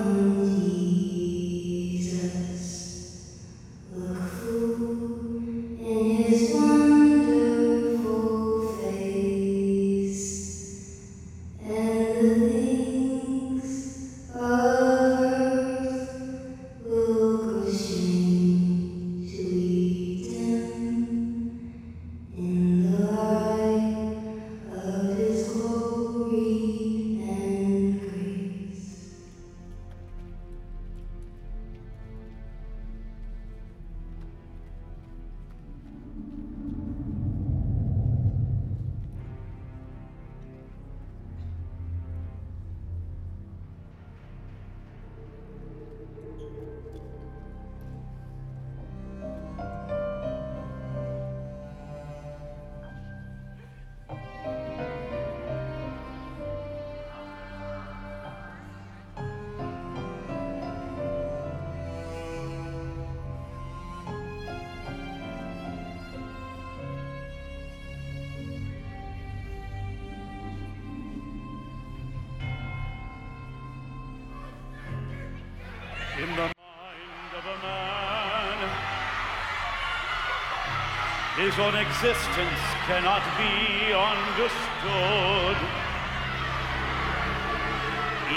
his own existence cannot be understood.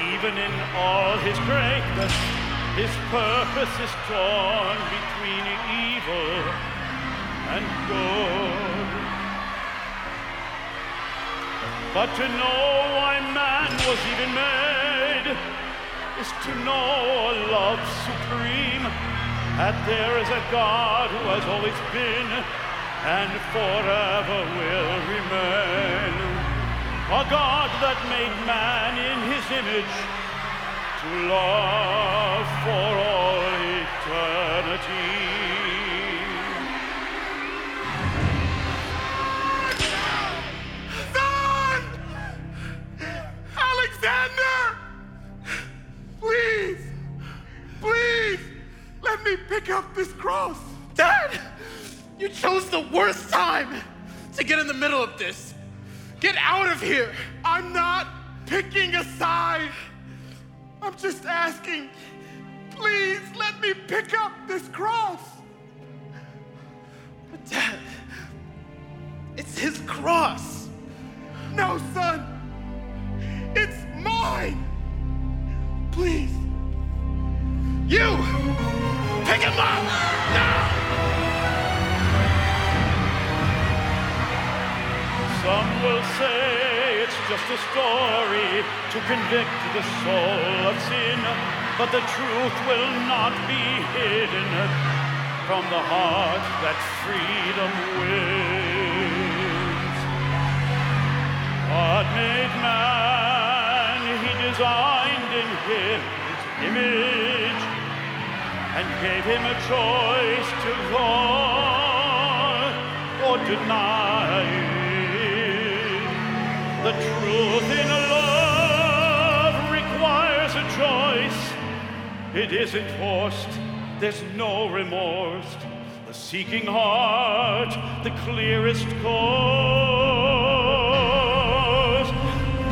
Even in all his greatness, his purpose is torn between evil and good. But to know why man was even made is to know love supreme that there is a God who has always been and forever will remain. A God that made man in his image to love for all eternity. Son! Alexander! Please, please, let me pick up this cross. Chose the worst time to get in the middle of this. Get out of here. I'm not picking a side. I'm just asking, please let me pick up this cross. But Dad, it's his cross. No, son. It's mine. Please. You! Pick him up! Now! Some will say it's just a story to convict the soul of sin, but the truth will not be hidden from the heart that freedom wins. God made man, he designed in his image, and gave him a choice to love or deny It isn't forced, there's no remorse. The seeking heart, the clearest course.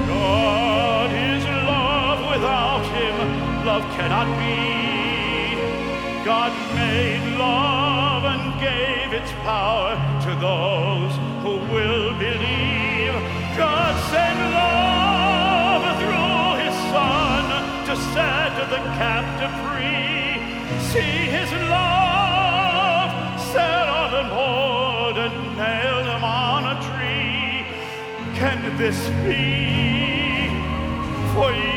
God is love without him, love cannot be. God made love and gave its power to those set the captive free. See his love set on a board and nailed him on a tree. Can this be for you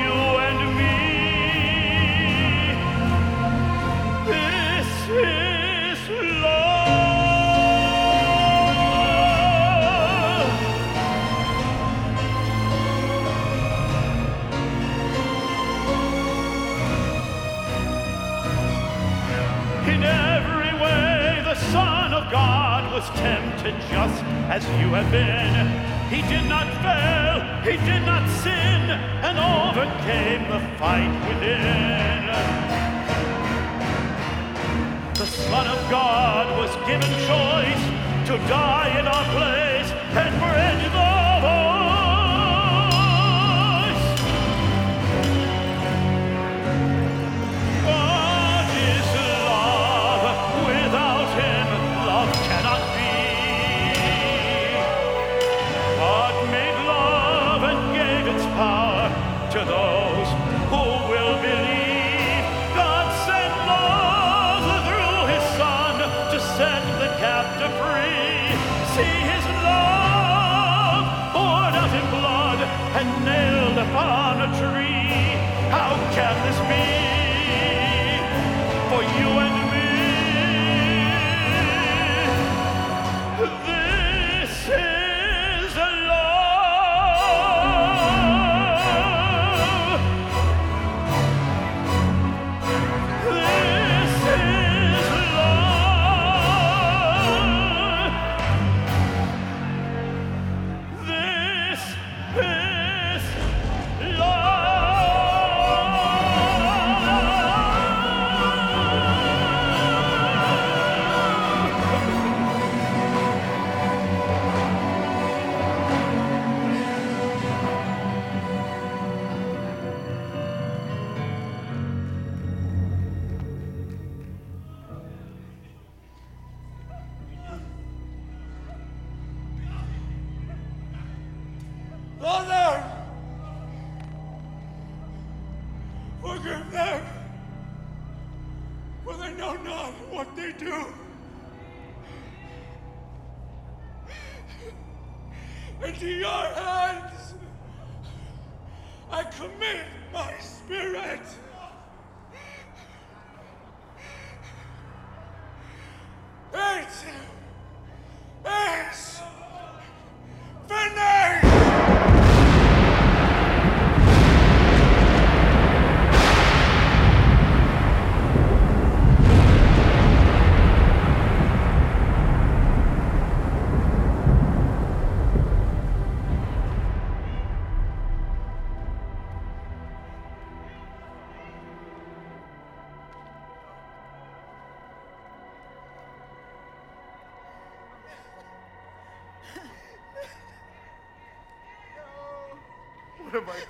God was tempted just as you have been. He did not fail, he did not sin, and overcame the fight within. The Son of God was given choice to die in our place and bridge the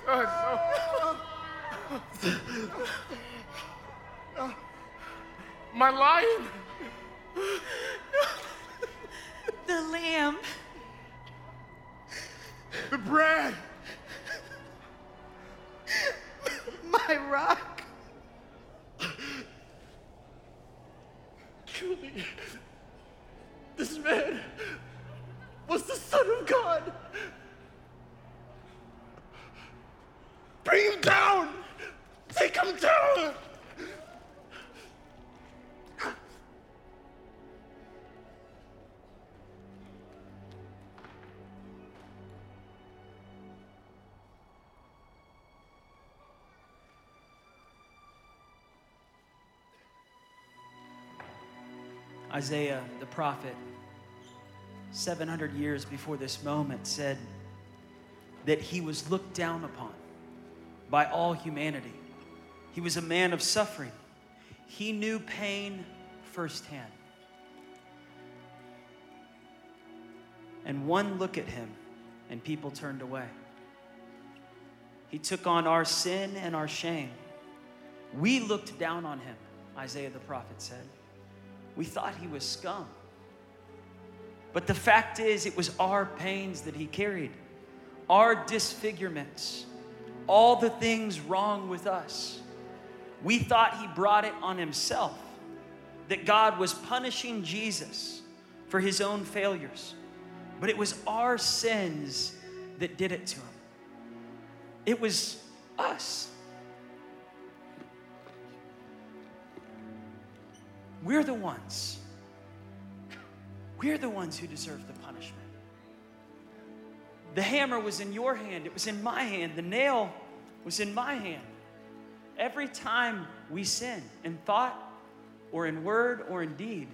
What have No. My lion. The lamb. The bread. Isaiah, the prophet, 700 years before this moment, said that he was looked down upon by all humanity. He was a man of suffering. He knew pain firsthand. And one look at him, and people turned away. He took on our sin and our shame. We looked down on him, Isaiah the prophet said. We thought he was scum. But the fact is, it was our pains that he carried, our disfigurements, all the things wrong with us. We thought he brought it on himself, that God was punishing Jesus for his own failures. But it was our sins that did it to him. It was us. We're the ones. We're the ones who deserve the punishment. The hammer was in your hand, it was in my hand. The nail was in my hand. Every time we sin in thought or in word or in deed,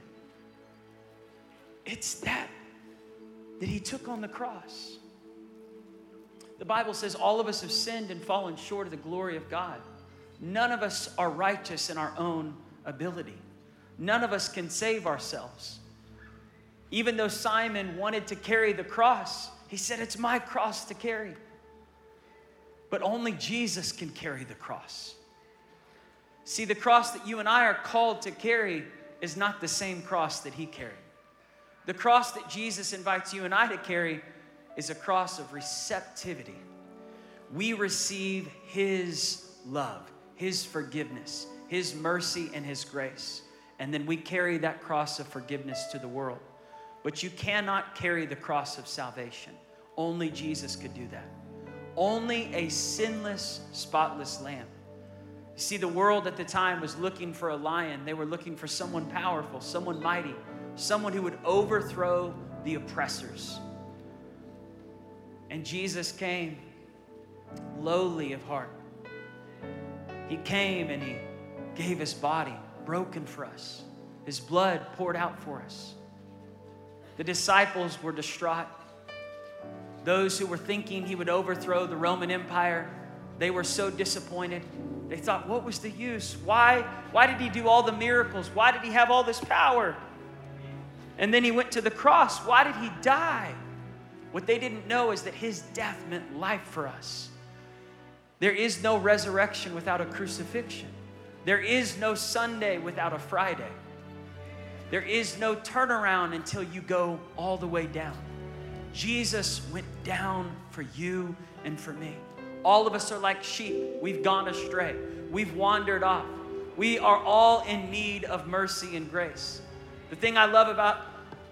it's that that he took on the cross. The Bible says all of us have sinned and fallen short of the glory of God. None of us are righteous in our own ability. None of us can save ourselves. Even though Simon wanted to carry the cross, he said, It's my cross to carry. But only Jesus can carry the cross. See, the cross that you and I are called to carry is not the same cross that he carried. The cross that Jesus invites you and I to carry is a cross of receptivity. We receive his love, his forgiveness, his mercy, and his grace. And then we carry that cross of forgiveness to the world. But you cannot carry the cross of salvation. Only Jesus could do that. Only a sinless, spotless lamb. You see, the world at the time was looking for a lion. They were looking for someone powerful, someone mighty, someone who would overthrow the oppressors. And Jesus came lowly of heart. He came and he gave his body broken for us, his blood poured out for us. The disciples were distraught. Those who were thinking he would overthrow the Roman Empire, they were so disappointed. They thought, what was the use? Why, why did he do all the miracles? Why did he have all this power? And then he went to the cross. Why did he die? What they didn't know is that his death meant life for us. There is no resurrection without a crucifixion. There is no Sunday without a Friday. There is no turnaround until you go all the way down. Jesus went down for you and for me. All of us are like sheep. We've gone astray. We've wandered off. We are all in need of mercy and grace. The thing I love about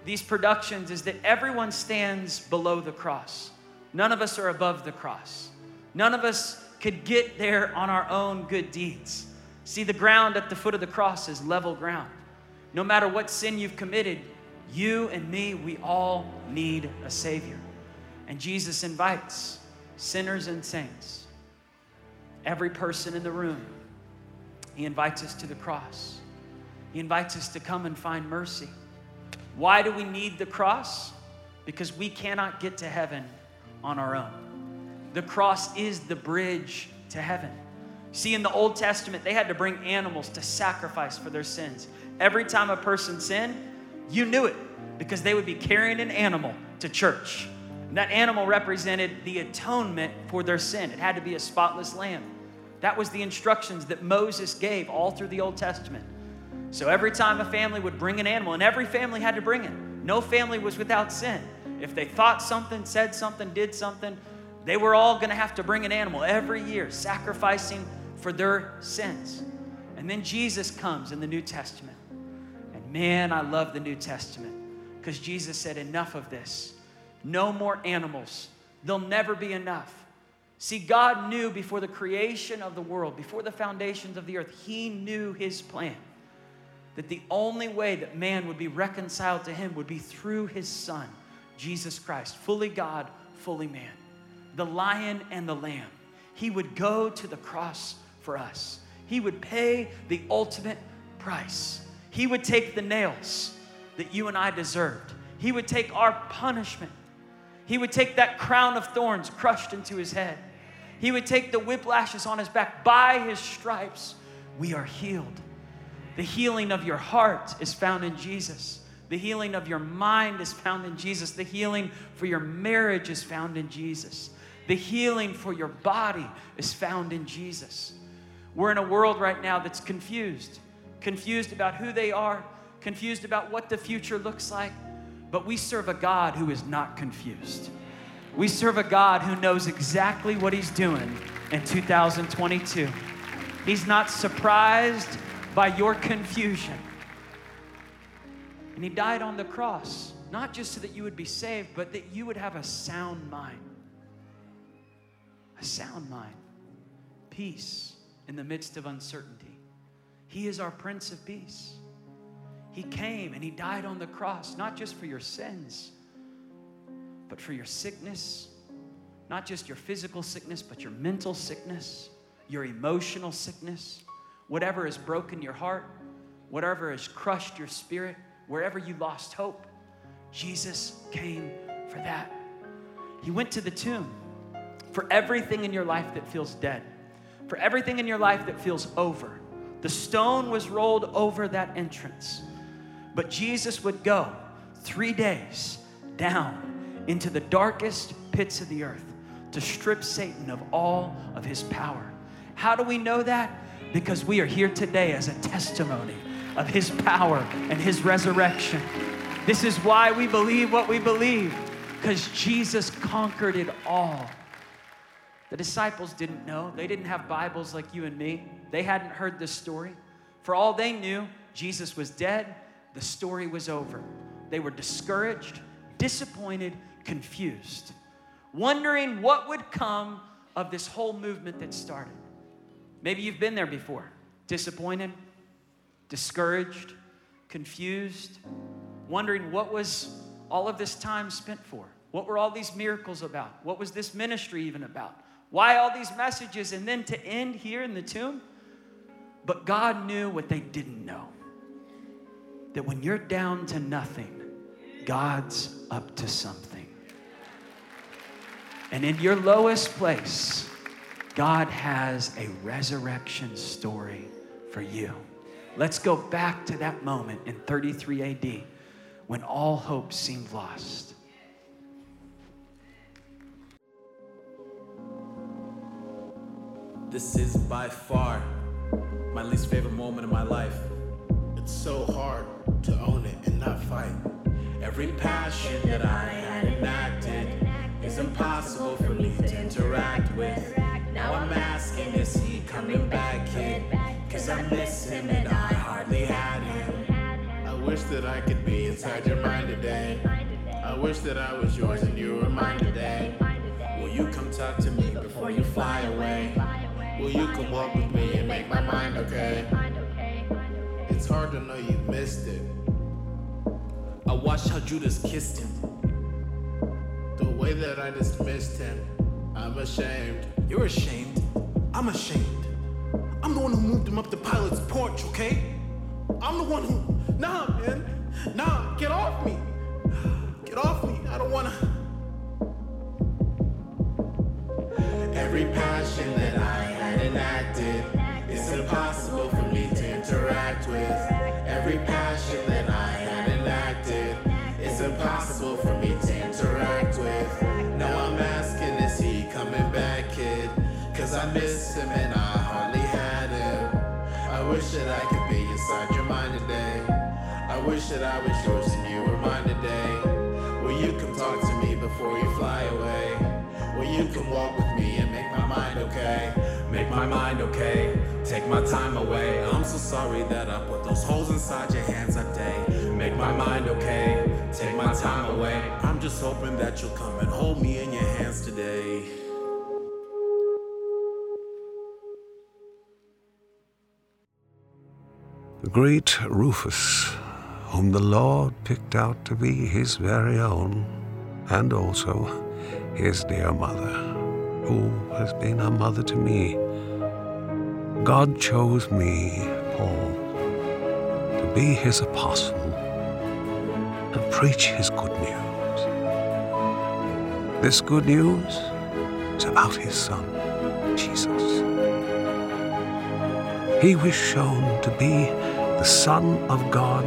these productions is that everyone stands below the cross. None of us are above the cross. None of us could get there on our own good deeds. See, the ground at the foot of the cross is level ground. No matter what sin you've committed, You and me, we all need a Savior. And Jesus invites sinners and saints, every person in the room. He invites us to the cross. He invites us to come and find mercy. Why do we need the cross? Because we cannot get to heaven on our own. The cross is the bridge to heaven. See, in the Old Testament, they had to bring animals to sacrifice for their sins. Every time a person sinned, you knew it because they would be carrying an animal to church. And that animal represented the atonement for their sin. It had to be a spotless lamb. That was the instructions that Moses gave all through the Old Testament. So every time a family would bring an animal, and every family had to bring it, no family was without sin. If they thought something, said something, did something, they were all going to have to bring an animal every year, sacrificing for their sins. And then Jesus comes in the New Testament. And man, I love the New Testament because Jesus said, Enough of this. No more animals. There'll never be enough. See, God knew before the creation of the world, before the foundations of the earth, He knew His plan. That the only way that man would be reconciled to Him would be through His Son, Jesus Christ, fully God, fully man. The lion and the lamb. He would go to the cross for us, He would pay the ultimate price. He would take the nails that you and I deserved, He would take our punishment. He would take that crown of thorns crushed into his head. He would take the whiplashes on his back. By his stripes, we are healed. The healing of your heart is found in Jesus. The healing of your mind is found in Jesus. The healing for your marriage is found in Jesus. The healing for your body is found in Jesus. We're in a world right now that's confused, confused about who they are, confused about what the future looks like. But we serve a God who is not confused. We serve a God who knows exactly what He's doing in 2022. He's not surprised by your confusion. And He died on the cross, not just so that you would be saved, but that you would have a sound mind. A sound mind. Peace in the midst of uncertainty. He is our Prince of Peace. He came and He died on the cross, not just for your sins, but for your sickness, not just your physical sickness, but your mental sickness, your emotional sickness, whatever has broken your heart, whatever has crushed your spirit, wherever you lost hope. Jesus came for that. He went to the tomb for everything in your life that feels dead, for everything in your life that feels over. The stone was rolled over that entrance. But Jesus would go three days down into the darkest pits of the earth to strip Satan of all of his power. How do we know that? Because we are here today as a testimony of his power and his resurrection. This is why we believe what we believe, because Jesus conquered it all. The disciples didn't know. They didn't have Bibles like you and me. They hadn't heard this story. For all they knew, Jesus was dead, the story was over. They were discouraged, disappointed, confused, wondering what would come of this whole movement that started. Maybe you've been there before disappointed, discouraged, confused, wondering what was all of this time spent for? What were all these miracles about? What was this ministry even about? Why all these messages? And then to end here in the tomb? But God knew what they didn't know that when you're down to nothing, God's up to something. And in your lowest place, God has a resurrection story for you. Let's go back to that moment in 33 AD when all hope seemed lost. This is by far my least favorite moment in my life. It's so hard to own it and not fight. Every passion that I had enacted is impossible for me to interact with. Now I'm asking, is he coming back, kid? Cause I miss him and I hardly had him. I wish that I could be inside your mind today. I wish that I was yours and you were mine today. Will you come talk to me before you fly away? Will you come walk with me and make my mind okay? It's hard to know you missed it. I watched how Judas kissed him. The way that I dismissed him, I'm ashamed. You're ashamed. I'm ashamed. I'm the one who moved him up to Pilate's porch, okay? I'm the one who. Nah, man. Nah, get off me. Get off me. I don't wanna. Wish that I was yours and you were mine today. Will you come talk to me before you fly away? Will you come walk with me and make my mind okay? Make my mind okay. Take my time away. I'm so sorry that I put those holes inside your hands that day. Make my mind okay. Take my time away. I'm just hoping that you'll come and hold me in your hands today. The great Rufus, whom the Lord picked out to be his very own, and also his dear mother, who has been a mother to me. God chose me, Paul, to be his apostle and preach his good news. This good news is about his son, Jesus. He was shown to be the Son of God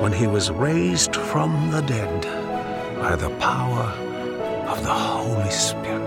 when he was raised from the dead by the power of the Holy Spirit.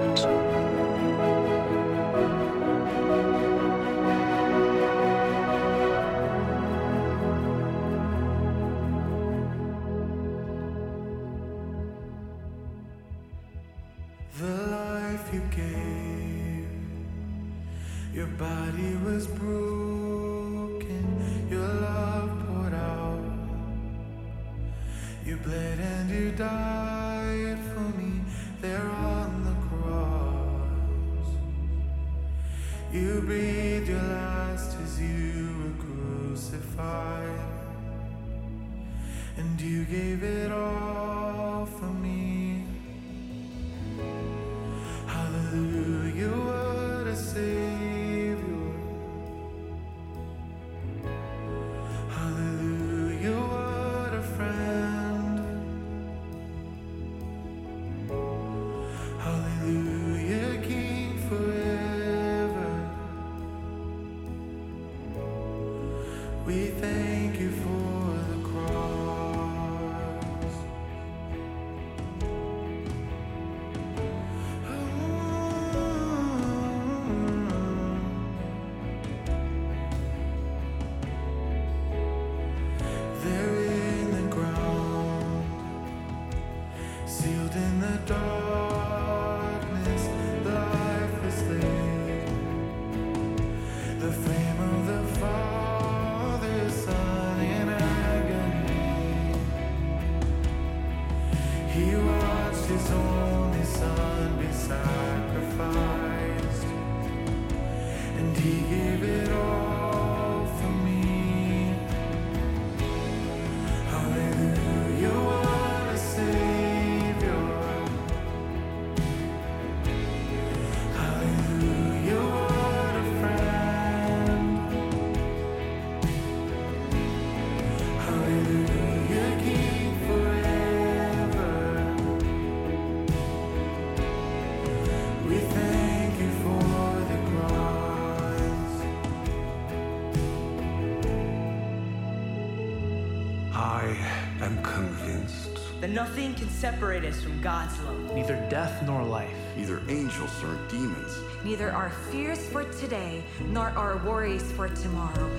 Separate us from God's love. Neither death nor life. Neither angels nor demons. Neither our fears for today nor our worries for tomorrow.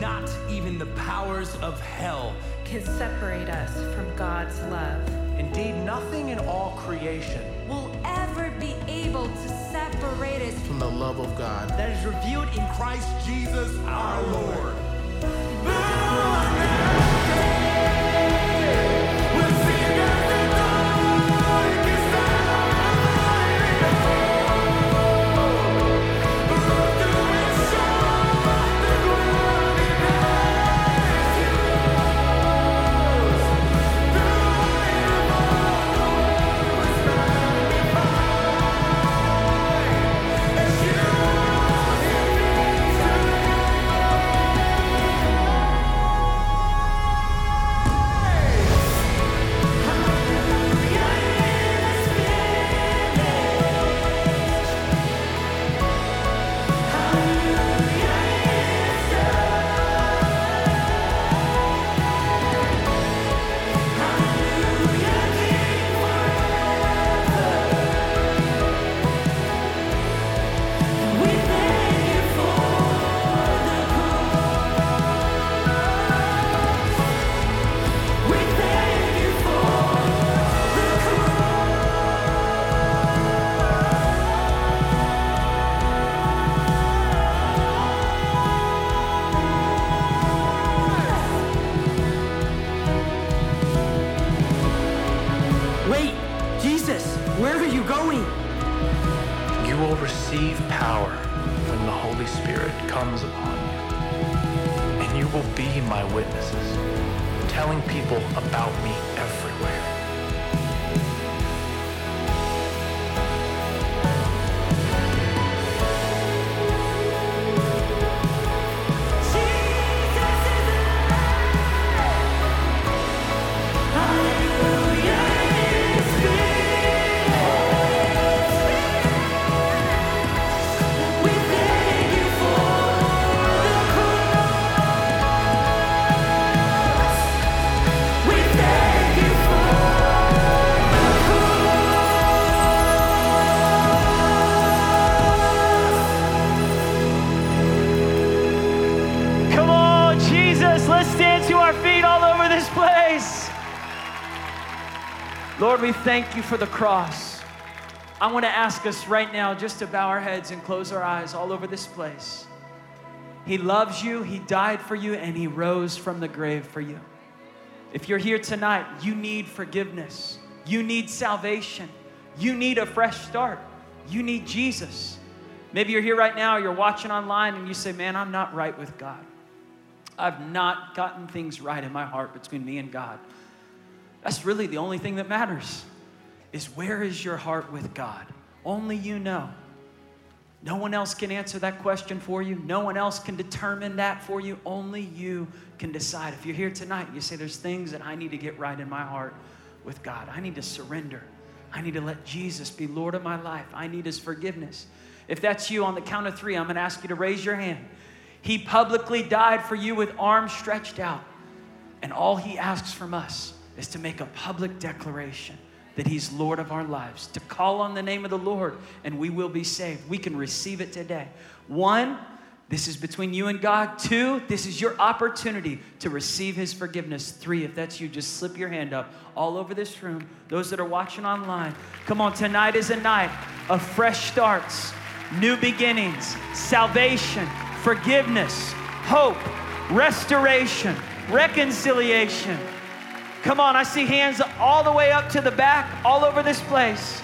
Not even the powers of hell can separate us from God's love. Indeed, nothing in all creation will ever be able to separate us From the love of God. that is revealed in Christ Jesus our Lord. Thank telling people about me Lord, we thank you for the cross. I want to ask us right now just to bow our heads and close our eyes all over this place. He loves you, He died for you, and He rose from the grave for you. If you're here tonight, you need forgiveness, you need salvation, you need a fresh start, you need Jesus. Maybe you're here right now, you're watching online, and you say, Man, I'm not right with God. I've not gotten things right in my heart between me and God. That's really the only thing that matters is where is your heart with God? Only you know. No one else can answer that question for you. No one else can determine that for you. Only you can decide. If you're here tonight, you say, There's things that I need to get right in my heart with God. I need to surrender. I need to let Jesus be Lord of my life. I need His forgiveness. If that's you, on the count of three, I'm going to ask you to raise your hand. He publicly died for you with arms stretched out. And all He asks from us is to make a public declaration that He's Lord of our lives, to call on the name of the Lord, and we will be saved. We can receive it today. One, this is between you and God. Two, this is your opportunity to receive His forgiveness. Three, if that's you, just slip your hand up all over this room. Those that are watching online, come on, tonight is a night of fresh starts, new beginnings, salvation, forgiveness, hope, restoration, reconciliation. Come on, I see hands all the way up to the back, all over this place.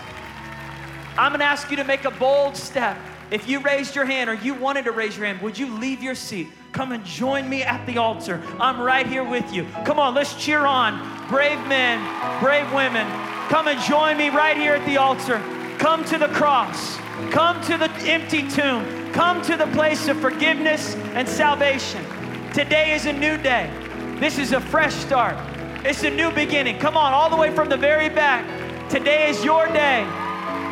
I'm gonna ask you to make a bold step. If you raised your hand or you wanted to raise your hand, would you leave your seat? Come and join me at the altar. I'm right here with you. Come on, let's cheer on. Brave men, brave women, come and join me right here at the altar. Come to the cross. Come to the empty tomb. Come to the place of forgiveness and salvation. Today is a new day. This is a fresh start. It's a new beginning. Come on, all the way from the very back. Today is your day.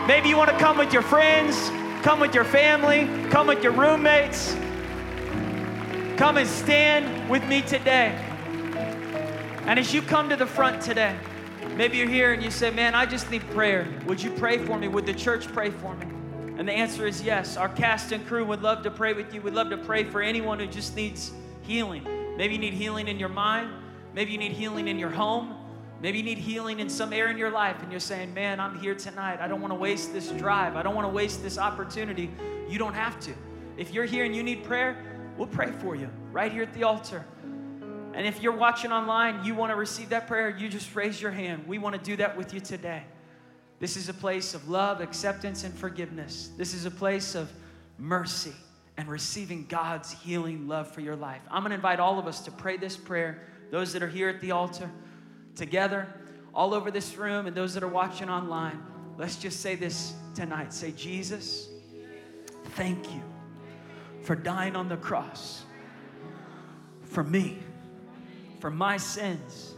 Maybe you want to come with your friends, come with your family, come with your roommates. Come and stand with me today. And as you come to the front today, maybe you're here and you say, Man, I just need prayer. Would you pray for me? Would the church pray for me? And the answer is yes. Our cast and crew would love to pray with you. We'd love to pray for anyone who just needs healing. Maybe you need healing in your mind. Maybe you need healing in your home. Maybe you need healing in some area in your life and you're saying, Man, I'm here tonight. I don't want to waste this drive. I don't want to waste this opportunity. You don't have to. If you're here and you need prayer, we'll pray for you right here at the altar. And if you're watching online, you want to receive that prayer, you just raise your hand. We want to do that with you today. This is a place of love, acceptance, and forgiveness. This is a place of mercy and receiving God's healing love for your life. I'm going to invite all of us to pray this prayer. Those that are here at the altar, together, all over this room, and those that are watching online, let's just say this tonight. Say, Jesus, thank you for dying on the cross for me, for my sins.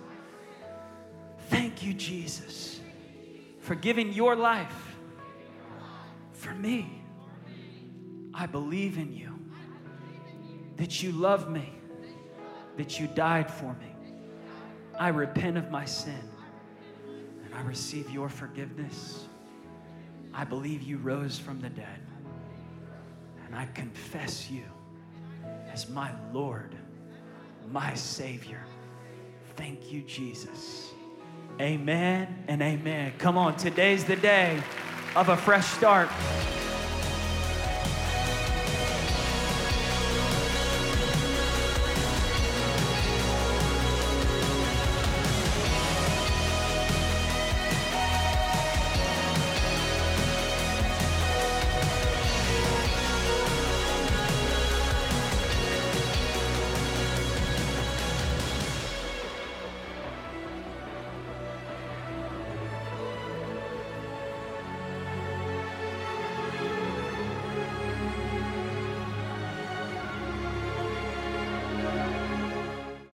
Thank you, Jesus, for giving your life for me. I believe in you, that you love me, that you died for me. I repent of my sin and I receive your forgiveness. I believe you rose from the dead and I confess you as my Lord, my Savior. Thank you, Jesus. Amen and amen. Come on, today's the day of a fresh start.